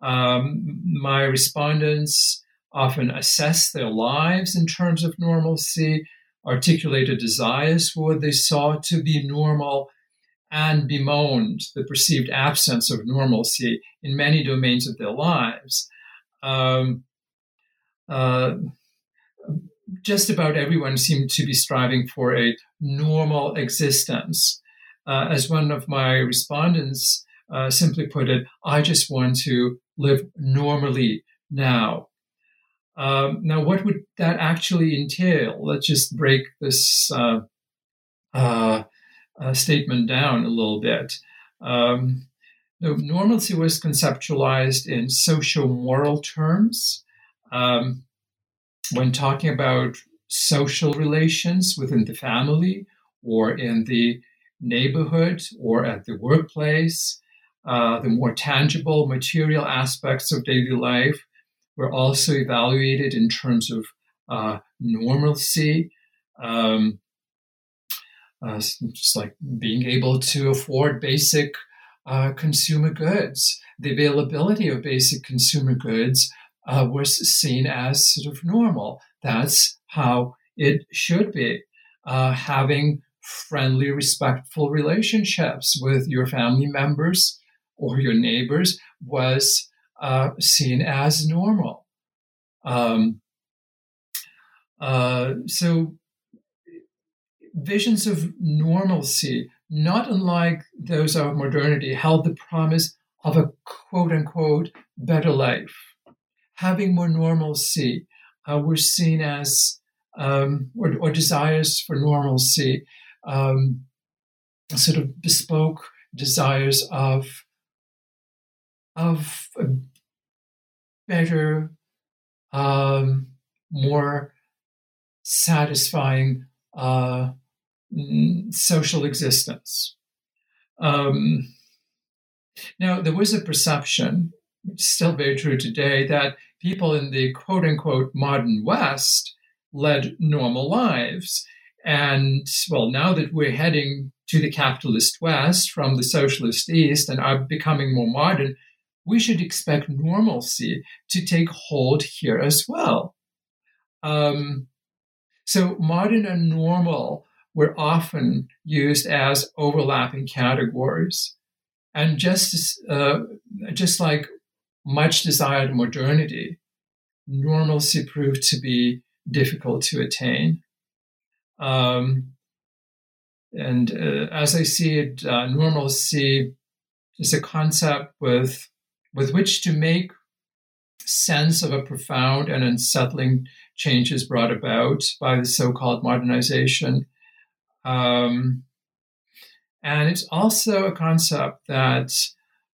Um, my respondents often assess their lives in terms of normalcy, articulated desires for what they saw to be normal, and bemoaned the perceived absence of normalcy in many domains of their lives. Um, uh, just about everyone seemed to be striving for a normal existence. Uh, as one of my respondents uh, simply put it, I just want to live normally now. Um, now, what would that actually entail? Let's just break this uh, uh, uh, statement down a little bit. Um, normalcy was conceptualized in social moral terms. Um, when talking about social relations within the family or in the neighborhood or at the workplace, uh, the more tangible material aspects of daily life were also evaluated in terms of uh, normalcy. Um, uh, just like being able to afford basic uh, consumer goods. The availability of basic consumer goods uh, was seen as sort of normal. That's how it should be. Uh, having friendly, respectful relationships with your family members or your neighbors was uh, seen as normal. Um, uh, so visions of normalcy, not unlike those of modernity, held the promise of a quote unquote better life. Having more normalcy uh, were seen as, um, or, or, desires for normalcy, um, sort of bespoke desires of, of better, um, more satisfying uh, social existence. Um, now, there was a perception, which is still very true today, that people in the quote unquote modern West led normal lives. And well, now that we're heading to the capitalist West from the socialist East and are becoming more modern, we should expect normalcy to take hold here as well. Um, so, modern and normal were often used as overlapping categories. And just, uh, just like much desired modernity, normalcy proved to be difficult to attain. Um, and uh, as I see it, uh, normalcy is a concept with, with which to make sense of a profound and unsettling changes brought about by the so called modernization um, and it's also a concept that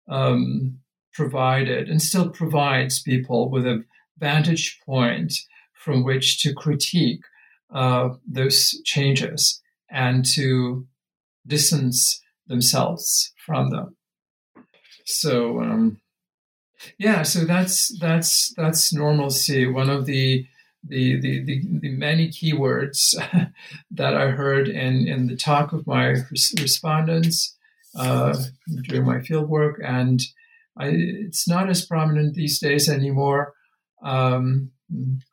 um, provided and still provides people with a vantage point from which to critique uh, those changes and to distance themselves from them. So um, yeah, so that's that's that's normalcy. One of the the, the, the, the, many keywords (laughs) that I heard in, in the talk of my respondents uh, during my fieldwork. And I, it's not as prominent these days anymore. Um,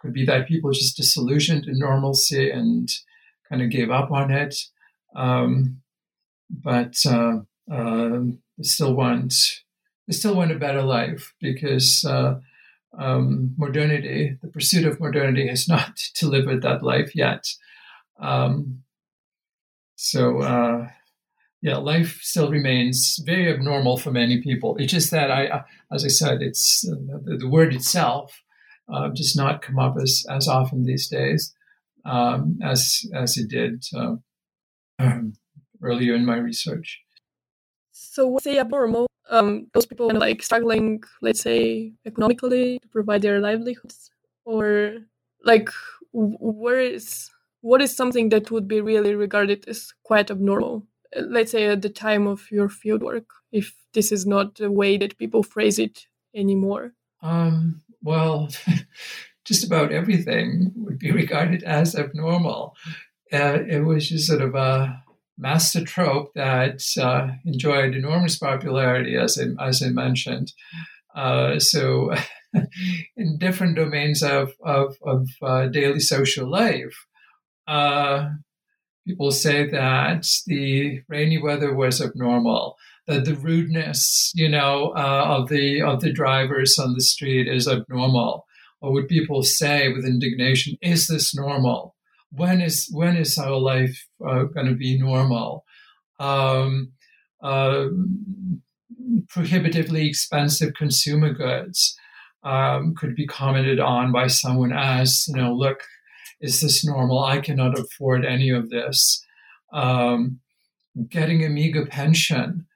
could be that people just disillusioned in normalcy and kind of gave up on it. Um, but uh, uh, still want they still want a better life because uh, um, modernity, the pursuit of modernity, has (laughs) not delivered that life yet. Um, so uh, yeah, life still remains very abnormal for many people. It's just that I, as I said, it's the, the, word itself uh, does not come up as, as often these days um, as as it did uh, um, earlier in my research. So, say abnormal, um, those people are like struggling, let's say, economically to provide their livelihoods, or like, where is what is something that would be really regarded as quite abnormal? Let's say at the time of your fieldwork, if this is not the way that people phrase it anymore. Um, well, (laughs) just about everything would be (laughs) regarded as abnormal. Uh, it was just sort of a master trope that uh, enjoyed enormous popularity, as I, as I mentioned. Uh, so, (laughs) in different domains of, of, of uh, daily social life, uh, people say that the rainy weather was abnormal, that the rudeness, you know, uh, of the of the drivers on the street is abnormal. Or would people say with indignation, "Is this normal?" when is when is our life uh, going to be normal? Um, uh, prohibitively expensive consumer goods um, could be commented on by someone as, you know, look, is this normal? I cannot afford any of this. Um, getting a meager pension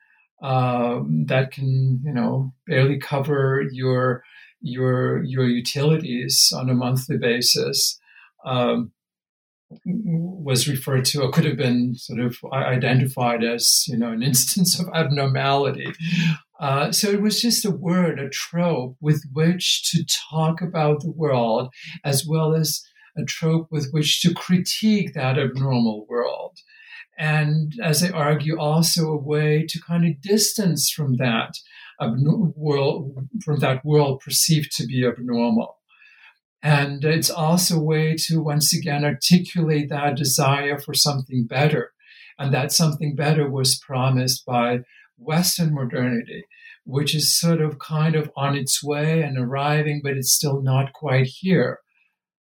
um, that can, you know, barely cover your your your utilities on a monthly basis. Um, was referred to or could have been sort of identified as you know an (laughs) instance of abnormality uh, so it was just a word a trope with which to talk about the world as well as a trope with which to critique that abnormal world and as i argue also a way to kind of distance from that world from that world perceived to be abnormal and it's also a way to once again articulate that desire for something better. And that something better was promised by Western modernity, which is sort of kind of on its way and arriving, but it's still not quite here.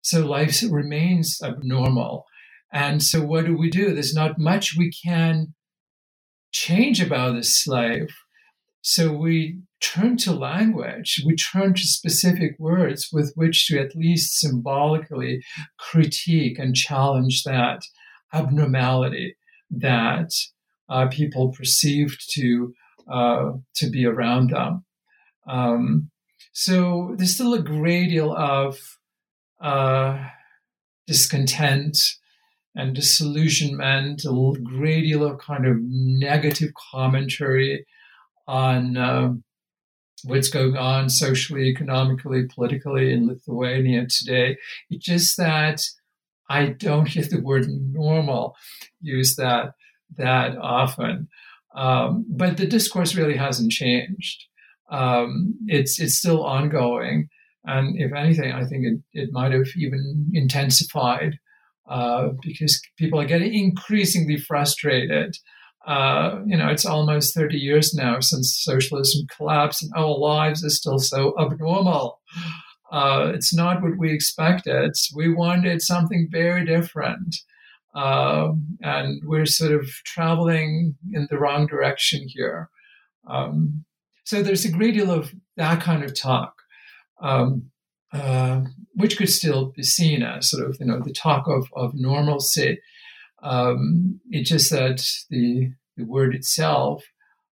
So life remains abnormal. And so what do we do? There's not much we can change about the slave. So we turn to language, we turn to specific words with which to at least symbolically critique and challenge that abnormality that uh, people perceived to uh, to be around them. Um, so there's still a great deal of uh, discontent and disillusionment, a great deal of kind of negative commentary on um, what's going on socially, economically, politically in Lithuania today. It's just that I don't hear the word normal used that that often. Um, but the discourse really hasn't changed. Um, it's it's still ongoing, and if anything, I think it, it might have even intensified uh, because people are getting increasingly frustrated uh, you know, it's almost 30 years now since socialism collapsed, and our lives are still so abnormal. Uh, it's not what we expected. We wanted something very different. Uh, and we're sort of traveling in the wrong direction here. Um, so there's a great deal of that kind of talk, um, uh, which could still be seen as sort of, you know, the talk of, of normalcy. Um, it's just that the the word itself,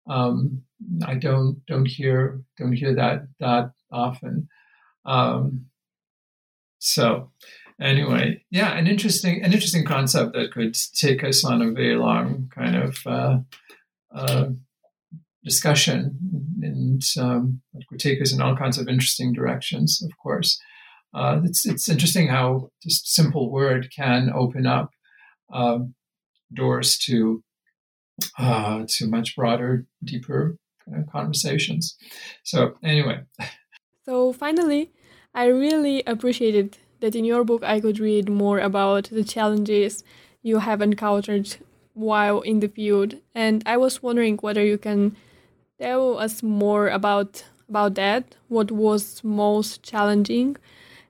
um, I don't don't hear don't hear that that often. Um, so anyway, yeah, an interesting an interesting concept that could take us on a very long kind of uh, uh, discussion and um, it take us in all kinds of interesting directions. Of course, uh, it's it's interesting how just simple word can open up um, doors to uh, to much broader, deeper uh, conversations. So anyway. So finally, I really appreciated that in your book I could read more about the challenges you have encountered while in the field. And I was wondering whether you can tell us more about about that, what was most challenging,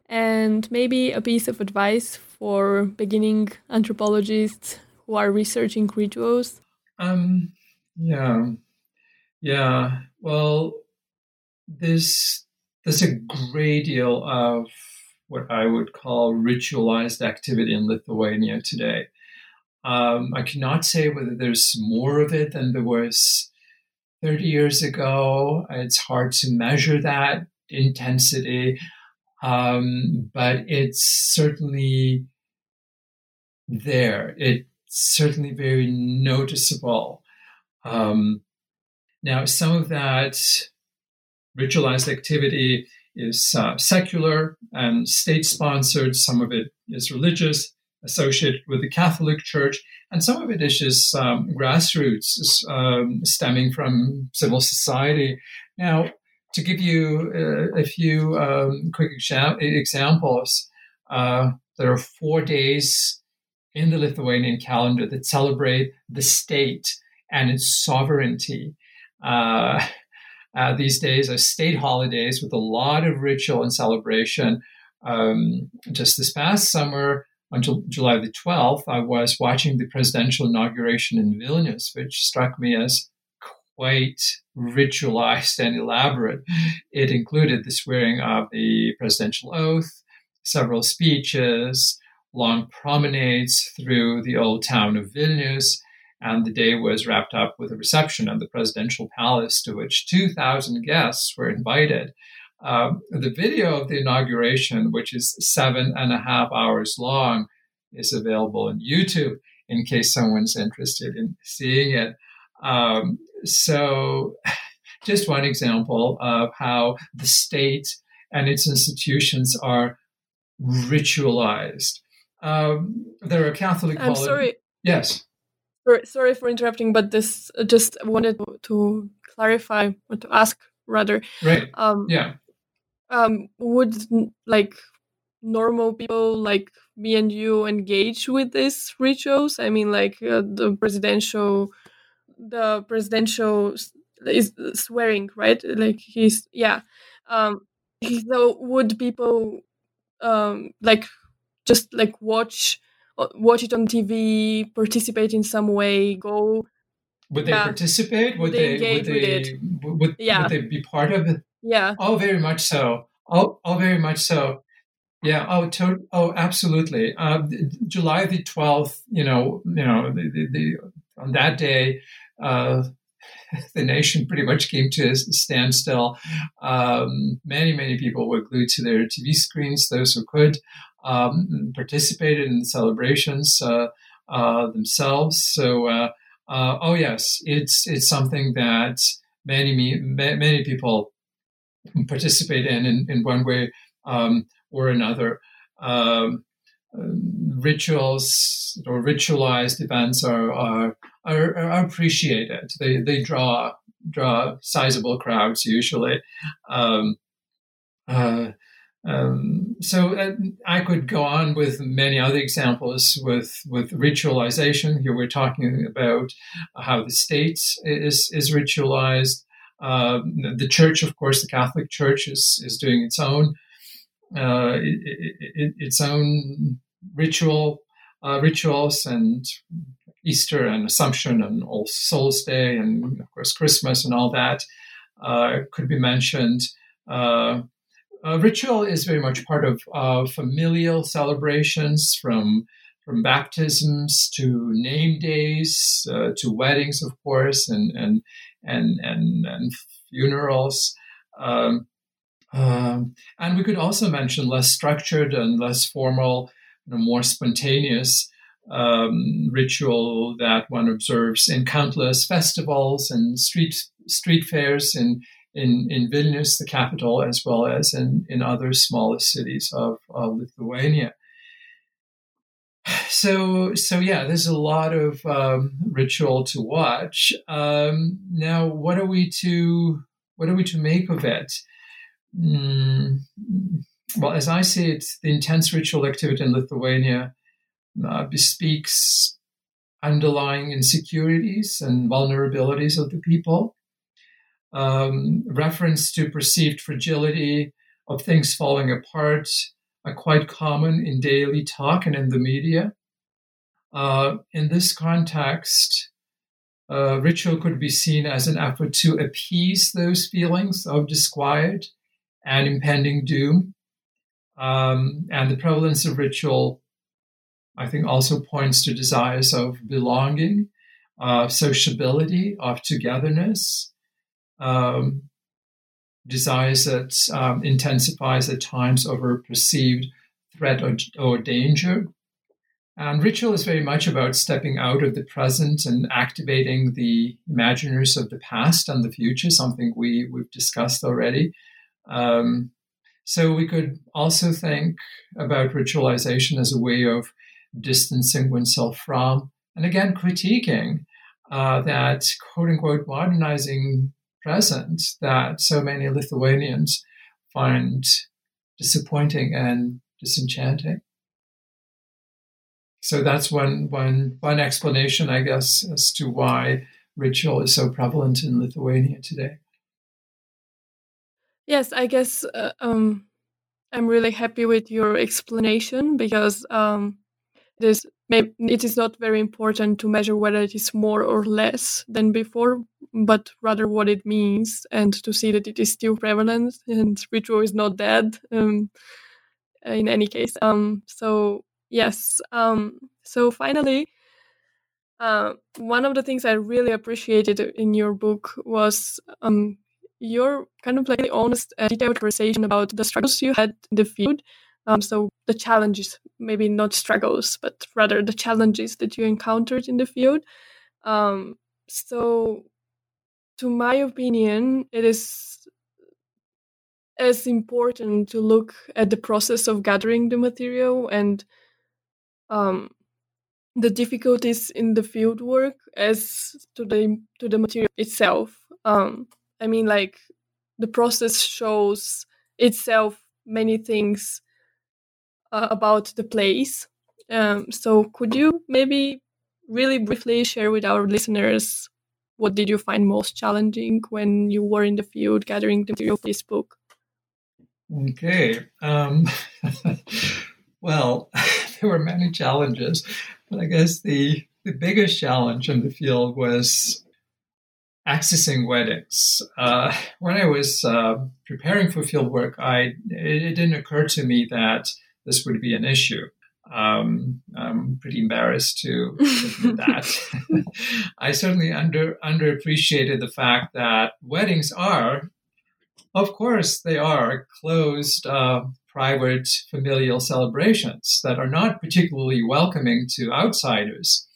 and maybe a piece of advice for beginning anthropologists who are researching rituals. Um, yeah, yeah. Well, there's there's a great deal of what I would call ritualized activity in Lithuania today. Um, I cannot say whether there's more of it than there was 30 years ago. It's hard to measure that intensity, um, but it's certainly there. It's certainly very noticeable. Um, now, some of that ritualized activity is uh, secular and state sponsored, some of it is religious, associated with the Catholic Church, and some of it is just um, grassroots, um, stemming from civil society. Now, to give you uh, a few um, quick exa- examples, uh, there are four days in the Lithuanian calendar that celebrate the state and its sovereignty. Uh, uh, these days are state holidays with a lot of ritual and celebration. Um, just this past summer, on July the 12th, I was watching the presidential inauguration in Vilnius, which struck me as quite ritualized and elaborate. It included the swearing of the presidential oath, several speeches, long promenades through the old town of Vilnius, and the day was wrapped up with a reception at the presidential palace to which 2,000 guests were invited. Um, the video of the inauguration, which is seven and a half hours long, is available on YouTube in case someone's interested in seeing it. Um, so, (laughs) just one example of how the state and its institutions are ritualized. Um, there are Catholic. I'm sorry. Yes. Sorry for interrupting, but this uh, just wanted to clarify or to ask rather. Right. Um, yeah. Um, would like normal people like me and you engage with these rituals? I mean, like uh, the presidential, the presidential is swearing, right? Like he's yeah. Um, so would people um like just like watch uh, watch it on TV, participate in some way, go. Would they participate? Would, would they, they would they, would, yeah. would they be part of it? Yeah. Oh, very much so. Oh, oh, very much so. Yeah. Oh, to- oh, absolutely. Uh, July the twelfth. You know, you know, the, the, the on that day, uh, (laughs) the nation pretty much came to a standstill. Um, many, many people were glued to their TV screens. Those who could um, participated in the celebrations uh, uh, themselves. So, uh, oh yes, it's it's something that many many people participate in in, in one way um, or another. Um, rituals or ritualized events are, are are, are appreciated. They they draw draw sizable crowds usually. Um, uh, um, so I could go on with many other examples with with ritualization. Here we're talking about how the state is is ritualized. Uh, the church, of course, the Catholic Church is is doing its own uh, it, it, its own ritual uh, rituals and Easter and Assumption and All Souls Day and of course Christmas and all that could be mentioned. Uh, ritual is very much part of uh, familial celebrations from from baptisms to name days uh, to weddings, of course, and and and and, and funerals. Um, um, and we could also mention less structured and less formal, you know, more spontaneous um, ritual that one observes in countless festivals and street street fairs in in, in Vilnius, the capital, as well as in, in other smaller cities of, of Lithuania. So, so yeah, there's a lot of um, ritual to watch. Um, now, what are we to what are we to make of it? Mm, well, as I see it, the intense ritual activity in Lithuania uh, bespeaks underlying insecurities and vulnerabilities of the people. Um, reference to perceived fragility of things falling apart are quite common in daily talk and in the media. Uh, in this context, uh, ritual could be seen as an effort to appease those feelings of disquiet and impending doom. Um, and the prevalence of ritual, I think, also points to desires of belonging, of sociability, of togetherness, um, desires that um, intensifies at times over perceived threat or, or danger. And ritual is very much about stepping out of the present and activating the imaginaries of the past and the future, something we, we've discussed already. Um, so we could also think about ritualization as a way of distancing oneself from, and again, critiquing uh, that quote unquote modernizing present that so many Lithuanians find disappointing and disenchanting. So that's one, one, one explanation, I guess, as to why ritual is so prevalent in Lithuania today. Yes, I guess uh, um, I'm really happy with your explanation because um, this it is not very important to measure whether it is more or less than before, but rather what it means, and to see that it is still prevalent and ritual is not dead. Um, in any case, um, so yes. Um, so finally, uh, one of the things I really appreciated in your book was um, your kind of like honest and detailed conversation about the struggles you had in the field. Um, so the challenges, maybe not struggles, but rather the challenges that you encountered in the field. Um, so, to my opinion, it is as important to look at the process of gathering the material and um, the difficulties in the field work as to the to the material itself. Um, I mean, like the process shows itself many things uh, about the place. Um, so, could you maybe really briefly share with our listeners what did you find most challenging when you were in the field gathering the material for this book? Okay. Um, (laughs) well, (laughs) there were many challenges, but I guess the the biggest challenge in the field was accessing weddings. Uh, when I was uh, preparing for fieldwork, I it, it, didn't occur to me that this would be an issue. Um, I'm pretty embarrassed to admit (laughs) that. (laughs) I certainly under underappreciated the fact that weddings are, of course, they are closed, uh, private, familial celebrations that are not particularly welcoming to outsiders.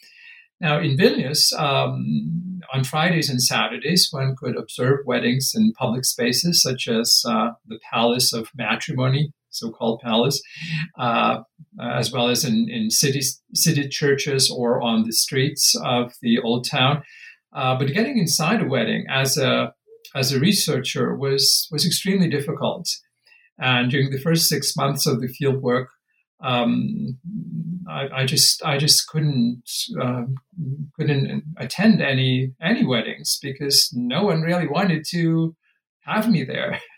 Now, in Vilnius, um, on Fridays and Saturdays, one could observe weddings in public spaces such as uh, the Palace of Matrimony, so called palace, uh, as well as in, in city, city churches or on the streets of the old town. Uh, but getting inside a wedding as a, as a researcher was, was extremely difficult. And during the first six months of the field work, um, I, I, just I just couldn't uh, couldn't attend any any weddings because no one really wanted to have me there. (laughs)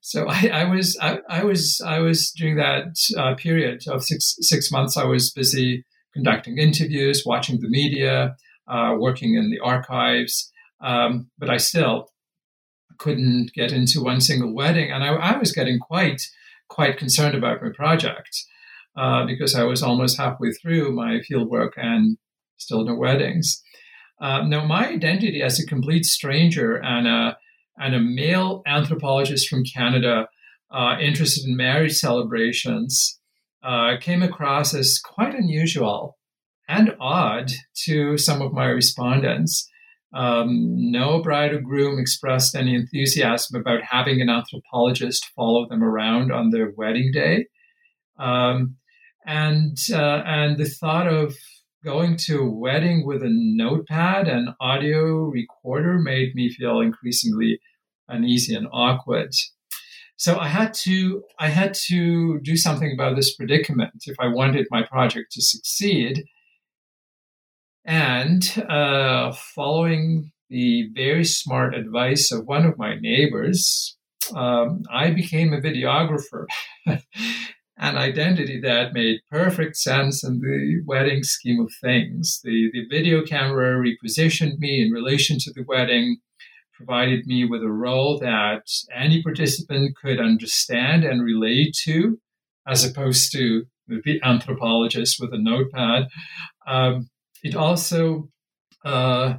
So I, I was I, I, was I was during that uh, period of six six months I was busy conducting interviews, watching the media, uh, working in the archives, um, but I still couldn't get into one single wedding, and I, I was getting quite quite concerned about my project uh, because I was almost halfway through my fieldwork and still no weddings. Uh, now, my identity as a complete stranger and a, and a male anthropologist from Canada uh, interested in marriage celebrations uh, came across as quite unusual and odd to some of my respondents. Um, no bride or groom expressed any enthusiasm about having an anthropologist follow them around on their wedding day. Um, and uh, and the thought of going to a wedding with a notepad and audio recorder made me feel increasingly uneasy and awkward. so I had to I had to do something about this predicament if I wanted my project to succeed. And uh, following the very smart advice of one of my neighbors, um, I became a videographer. (laughs) an identity that made perfect sense in the wedding scheme of things. The, the video camera repositioned me in relation to the wedding provided me with a role that any participant could understand and relate to, as opposed to the anthropologist with a notepad. Um, it also, uh,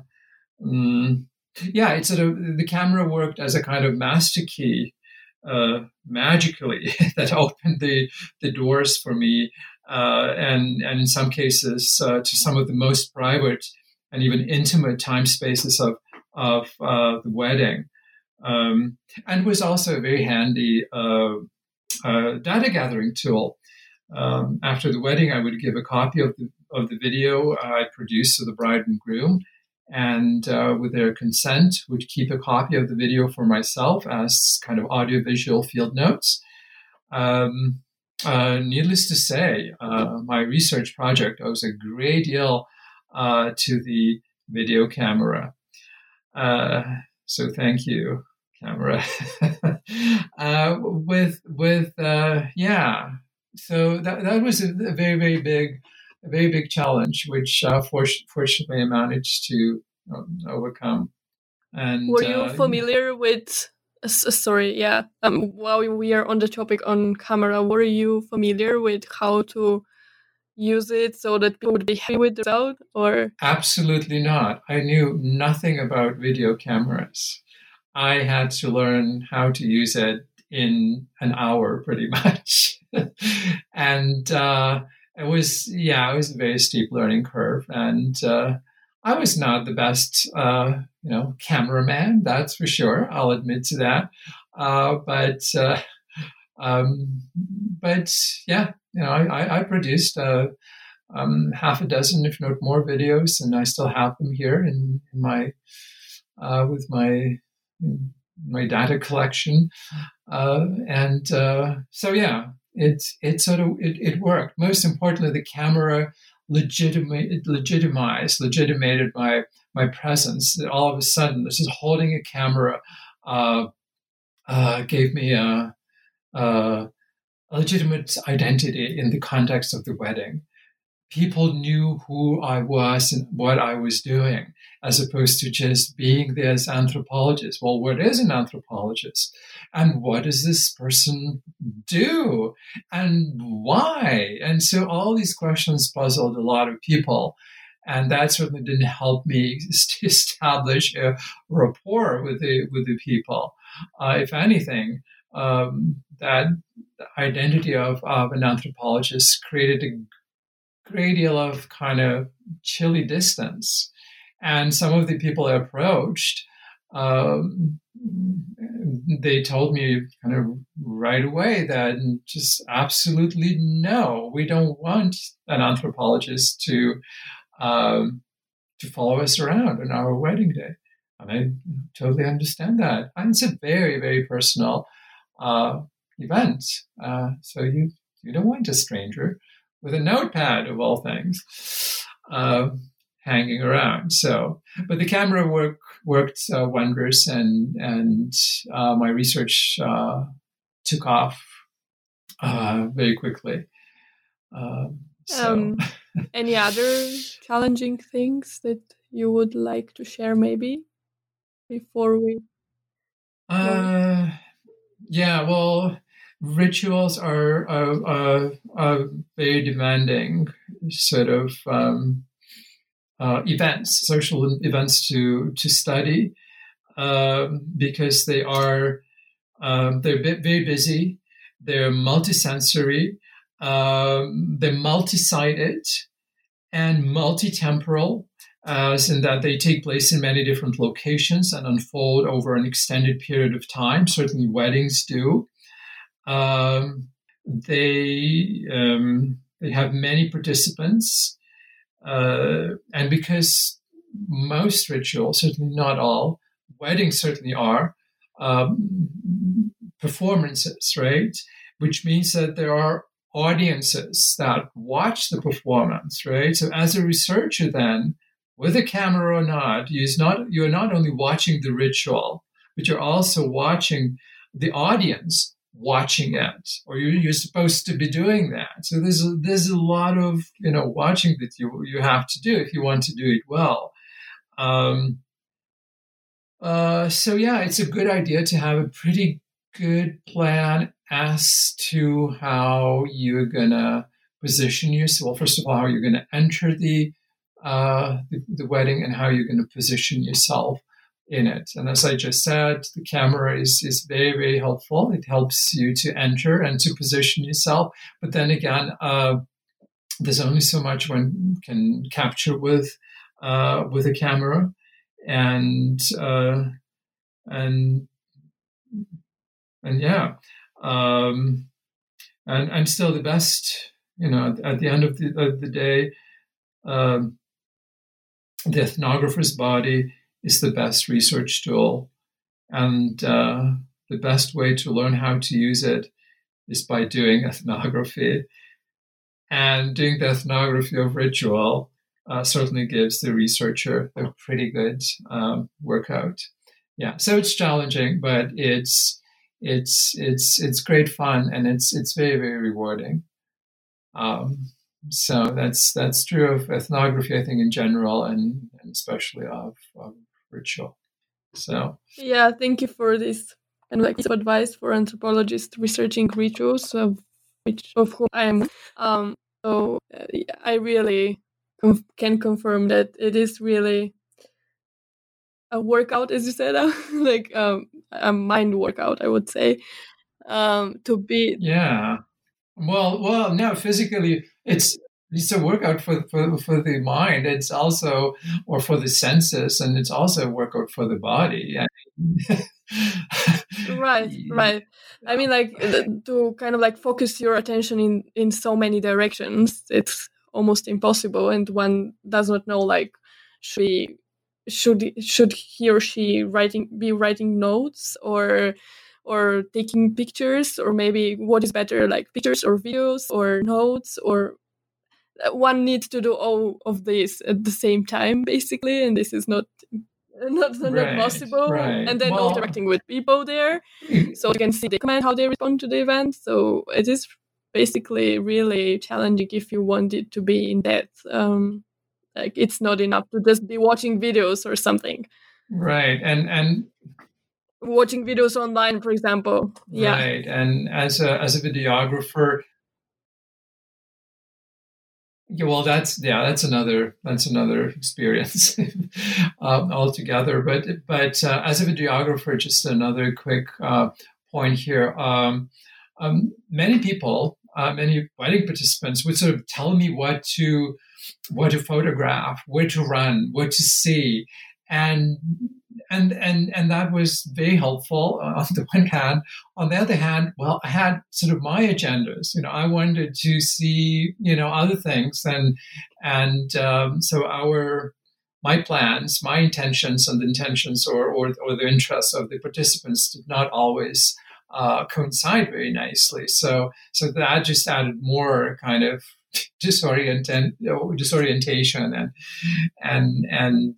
um, yeah, it sort of the camera worked as a kind of master key, uh, magically (laughs) that opened the the doors for me, uh, and and in some cases uh, to some of the most private and even intimate time spaces of of uh, the wedding, um, and was also a very handy uh, data gathering tool. Um, after the wedding, I would give a copy of the of the video I produced to the bride and groom, and uh, with their consent, would keep a copy of the video for myself as kind of audiovisual field notes. Um, uh, needless to say, uh, my research project owes a great deal uh, to the video camera. Uh, so thank you, camera. (laughs) uh, with with yeah, so that that was a, a, very very big, a very big challenge, which uh, for, fortunately I managed to um, overcome. And were you uh, familiar with? sorry, yeah. Um, while we are on the topic on camera, were you familiar with how to use it so that people would be happy with the result or absolutely not i knew nothing about video cameras i had to learn how to use it in an hour pretty (laughs) much (laughs) and uh, it was yeah it was a very steep learning curve and uh, i was not the best uh, you know cameraman that's for sure i'll admit to that uh, but uh, um, but yeah you know, I, I produced uh, um, half a dozen, if not more, videos, and I still have them here in, in my with my my data collection. Uh, and uh, so, yeah, it it sort of it, it worked. Most importantly, the camera legitimate legitimized legitimated my my presence. All of a sudden, this is holding a camera uh, uh, gave me a a legitimate identity in the context of the wedding. People knew who I was and what I was doing, as opposed to just being there as anthropologist. Well, what is an anthropologist? And what does this person do? And why? And so all these questions puzzled a lot of people. And that certainly didn't help me (laughs) establish a rapport with the, with the people. Uh, if anything, um, that identity of, of an anthropologist created a great deal of kind of chilly distance. And some of the people I approached, um, they told me kind of right away that just absolutely no, we don't want an anthropologist to um, to follow us around on our wedding day. And I totally understand that. And it's a very, very personal uh, event. Uh, so you you don't want a stranger with a notepad of all things uh, hanging around. So, but the camera work worked uh, wonders, and and uh, my research uh, took off uh, very quickly. Um, so. Um, any other challenging things that you would like to share, maybe before we? Uh, yeah, well, rituals are, a very demanding sort of um, uh, events, social events to to study um, because they are um, they're very busy, they're multisensory, um, they're multi-sited and multi-temporal as in that they take place in many different locations and unfold over an extended period of time. Certainly, weddings do. Um, they they have many participants, uh, and because most rituals, certainly not all, weddings certainly are, um, performances, right? Which means that there are audiences that watch the performance, right? So as a researcher, then, with a camera or not, not you're not only watching the ritual, but you're also watching the audience watching it, or you're, you're supposed to be doing that. So there's a, there's a lot of you know watching that you you have to do if you want to do it well. Um, uh, so yeah, it's a good idea to have a pretty good plan as to how you're gonna position yourself. First of all, how you're gonna enter the uh, the, the, wedding and how you're gonna position yourself in it. And as I just said, the camera is is very very helpful. It helps you to enter and to position yourself. But then again, uh, there's only so much one can capture with uh, with a camera and uh, and and yeah, um, and and still the best. You know, at the end of the, of the day, um, the ethnographer's body is the best research tool, and uh, the best way to learn how to use it is by doing ethnography. And doing the ethnography of ritual uh, certainly gives the researcher a pretty good um, workout. Yeah, so it's challenging, but it's it's it's it's great fun and it's it's very very rewarding. Um, so that's that's true of ethnography, I think, in general, and, and especially of, of ritual. So yeah, thank you for this and like piece of advice for anthropologists researching rituals, of which of whom I am. Um, so uh, I really can confirm that it is really a workout, as you said, (laughs) like um, a mind workout, I would say, um, to be. Yeah. Well, well, no, physically, it's it's a workout for, for for the mind. It's also or for the senses, and it's also a workout for the body. (laughs) right, right. I mean, like to kind of like focus your attention in in so many directions. It's almost impossible and one does not know like should he, should should he or she writing be writing notes or or taking pictures or maybe what is better like pictures or videos or notes or uh, one needs to do all of this at the same time basically and this is not not, not right, possible right. and then well, interacting with people there (laughs) so you can see the comment how they respond to the event so it is basically really challenging if you want it to be in depth. Um, like it's not enough to just be watching videos or something. Right, and and watching videos online, for example. Yeah. Right, and as a as a videographer. Yeah, well, that's yeah, that's another that's another experience (laughs) um, altogether. But but uh, as a videographer, just another quick uh, point here. Um, um, many people uh, many wedding participants would sort of tell me what to what to photograph, where to run, what to see, and and and and that was very helpful (laughs) on the one hand. On the other hand, well, I had sort of my agendas. You know, I wanted to see you know other things, and and um, so our my plans, my intentions, and the intentions or, or or the interests of the participants did not always uh, coincide very nicely. So so that just added more kind of (laughs) disorient disorientation and and and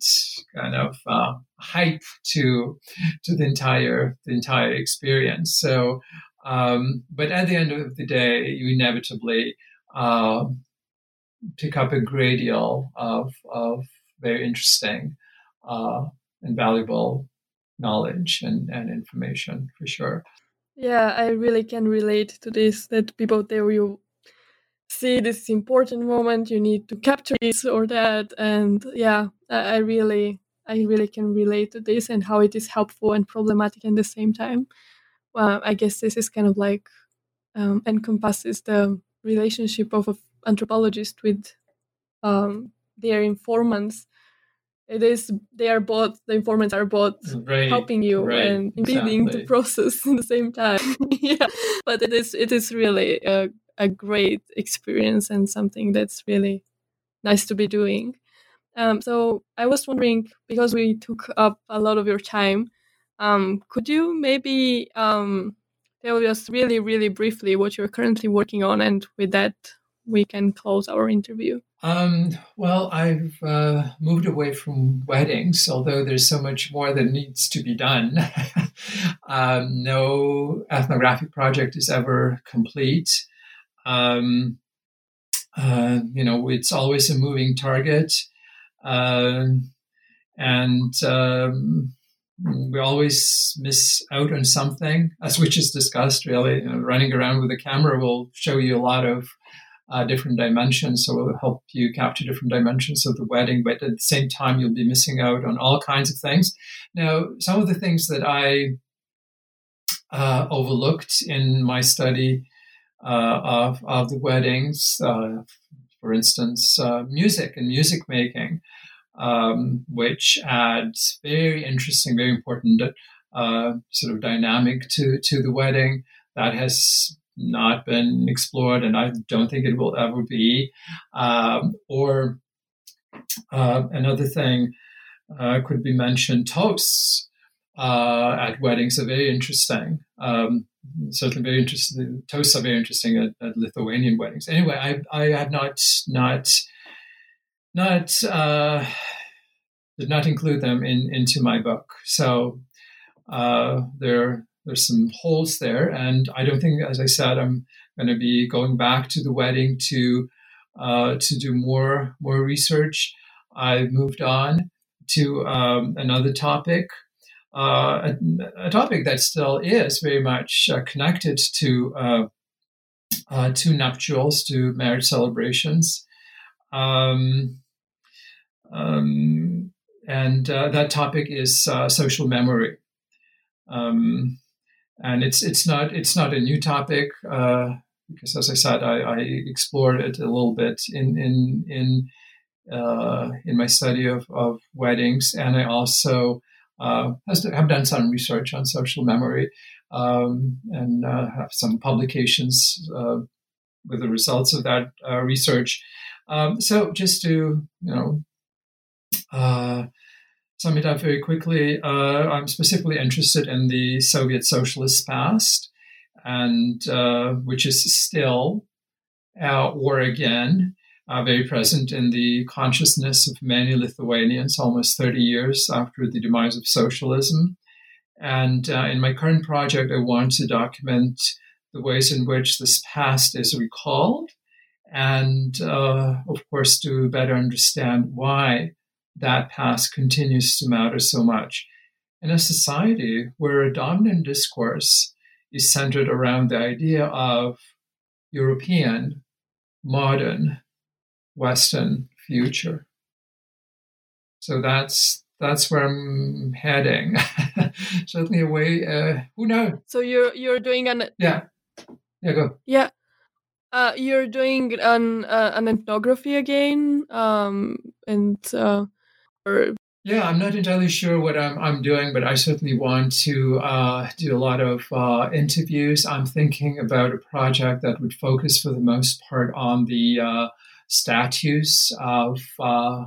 kind of uh, hype to to the entire the entire experience. So, um, but at the end of the day, you inevitably uh, pick up a great deal of of very interesting uh, and valuable knowledge and, and information for sure. Yeah, I really can relate to this that people tell you see this important moment, you need to capture this or that. And yeah, I, really I really can relate to this and how it is helpful and problematic at the same time. Well, I guess this is kind of like um, encompasses the relationship of an anthropologist with um, their informants it is they are both the informants are both right, helping you right, and impeding exactly. the process (laughs) in the same time (laughs) yeah but it is it is really a, a great experience and something that's really nice to be doing um, so i was wondering because we took up a lot of your time um, could you maybe um, tell us really, really briefly what you're currently working on, and with that, we can close our interview. Um, well, I've uh, moved away from weddings, although there's so much more that needs to be done. (laughs) um, no ethnographic project is ever complete. Um, uh, you know, it's always a moving target. Uh, and um, we always miss out on something, as we just discussed, really. You know, running around with a camera will show you a lot of uh, different dimensions. So it will help you capture different dimensions of the wedding, but at the same time, you'll be missing out on all kinds of things. Now, some of the things that I uh, overlooked in my study uh, of, of the weddings, uh, for instance, uh, music and music making, um, which adds very interesting, very important uh, sort of dynamic to, to the wedding that has not been explored, and I don't think it will ever be. Um, or uh, another thing uh, could be mentioned toasts uh, at weddings are very interesting. Um, certainly very interesting. Toasts are very interesting at, at, Lithuanian weddings. Anyway, I, I have not not not uh, did not include them in into my book. So uh, there there's some holes there. And I don't think, as I said, I'm going to be going back to the wedding to uh, to do more more research. I've moved on to um, another topic, a, a, topic that still is very much uh, connected to uh, uh, to nuptials, to marriage celebrations. Um, um, and uh, that topic is social memory. Um, and it's it's not it's not a new topic uh, because, as I said, I, I, explored it a little bit in in in uh, in my study of, of weddings, and I also uh, have done some research on social memory um, and uh, have some publications uh, with the results of that uh, research. Um, so, just to you know sum it up very quickly, uh, I'm specifically interested in the Soviet socialist past, and uh, which is still, uh, or again, uh, very present in the consciousness of many Lithuanians almost 30 years after the demise of socialism. And uh, in my current project, I want to document the ways in which this past is recalled, and uh, of course, to better understand why that past continues to matter so much. In a society where a dominant discourse is centered around the idea of European, modern, Western future. So that's that's where I'm heading. (laughs) Certainly a way. Uh, who knows? So you're you're doing an yeah yeah go yeah. Uh, you're doing an uh, an ethnography again, um, and uh, or yeah, I'm not entirely sure what I'm, I'm doing, but I certainly want to uh, do a lot of uh, interviews. I'm thinking about a project that would focus for the most part on the uh, statues of uh,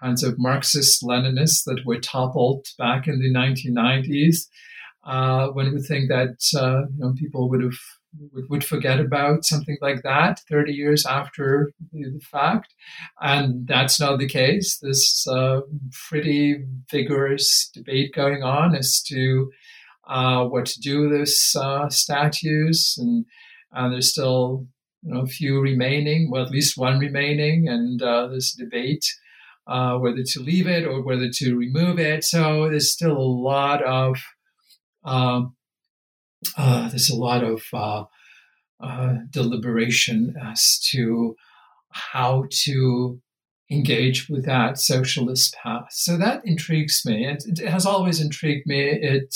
kinds of Marxist Leninists that were toppled back in the 1990s. Uh, when we think that uh, you know, people would have would forget about something like that 30 years after the fact. And that's not the case. There's a pretty vigorous debate going on as to uh, what to do with those uh, statues. And uh, there's still you know, few remaining, well, at least one remaining. And uh, there's debate. Uh, whether to leave it or whether to remove it. So there's still a lot of um, uh, there's a lot of uh, uh, deliberation as to how to engage with that socialist path. So that intrigues me. It, it has always intrigued me. It,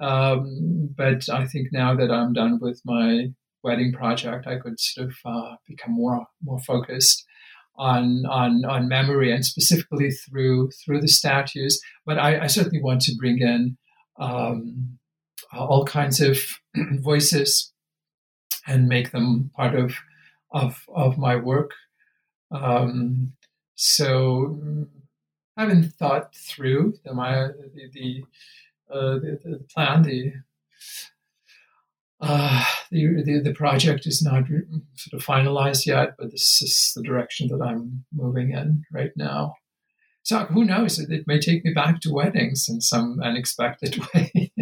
um, but I think now that I'm done with my wedding project, I could sort of uh, become more more focused on on on memory and specifically through through the statues. But I, I certainly want to bring in um, all kinds of (clears throat) voices and make them part of of of my work. Um, so I haven't thought through the my the the, uh, the, the plan the uh, (sighs) the, the, the project is not sort of finalized yet, but this is the direction that I'm moving in right now. So who knows? It, it may take me back to weddings in some unexpected (laughs) way.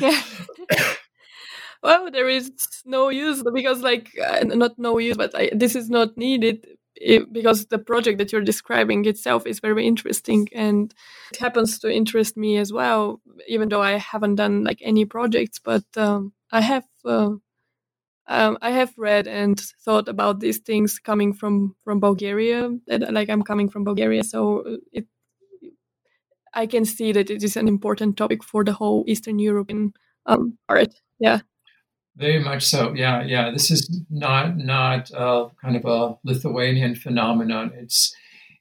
yeah. (laughs) well, there is no use because, like, uh, not no use, but I, this is not needed it, because the project that you're describing itself is very interesting and it happens to interest me as well even though i haven't done like any projects but um, i have uh, um, i have read and thought about these things coming from from bulgaria like i'm coming from bulgaria so it i can see that it is an important topic for the whole eastern european um, art yeah very much so. Yeah, yeah. This is not not kind of a Lithuanian phenomenon. It's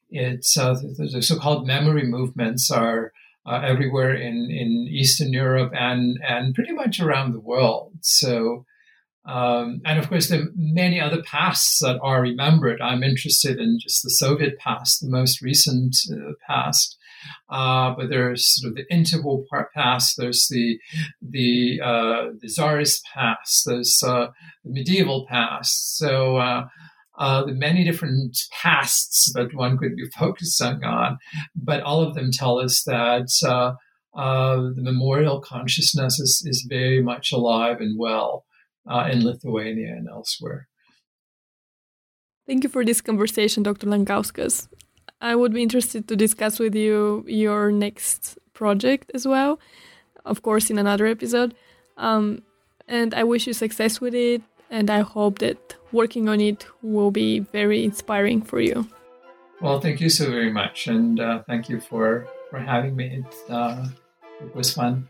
it's uh, the so-called memory movements are uh, everywhere in in Eastern Europe and and pretty much around the world. So. Um, and of course, there are many other pasts that are remembered. I'm interested in just the Soviet past, the most recent uh, past. Uh, but there's sort of the interwar past, there's the the uh, the czarist past, there's uh, the medieval past. So uh, uh, the many different pasts that one could be (laughs) focusing on, but all of them tell us that uh, the memorial consciousness is, is very much alive and well in Lithuania and elsewhere. Thank you for this conversation, Dr. Lankauskas. I would be interested to discuss with you your next project as well, of course, in another episode. Um, and I wish you success with it, and I hope that working on it will be very inspiring for you. Well, thank you so very much, and uh, thank you for for having me. It, uh, it was fun.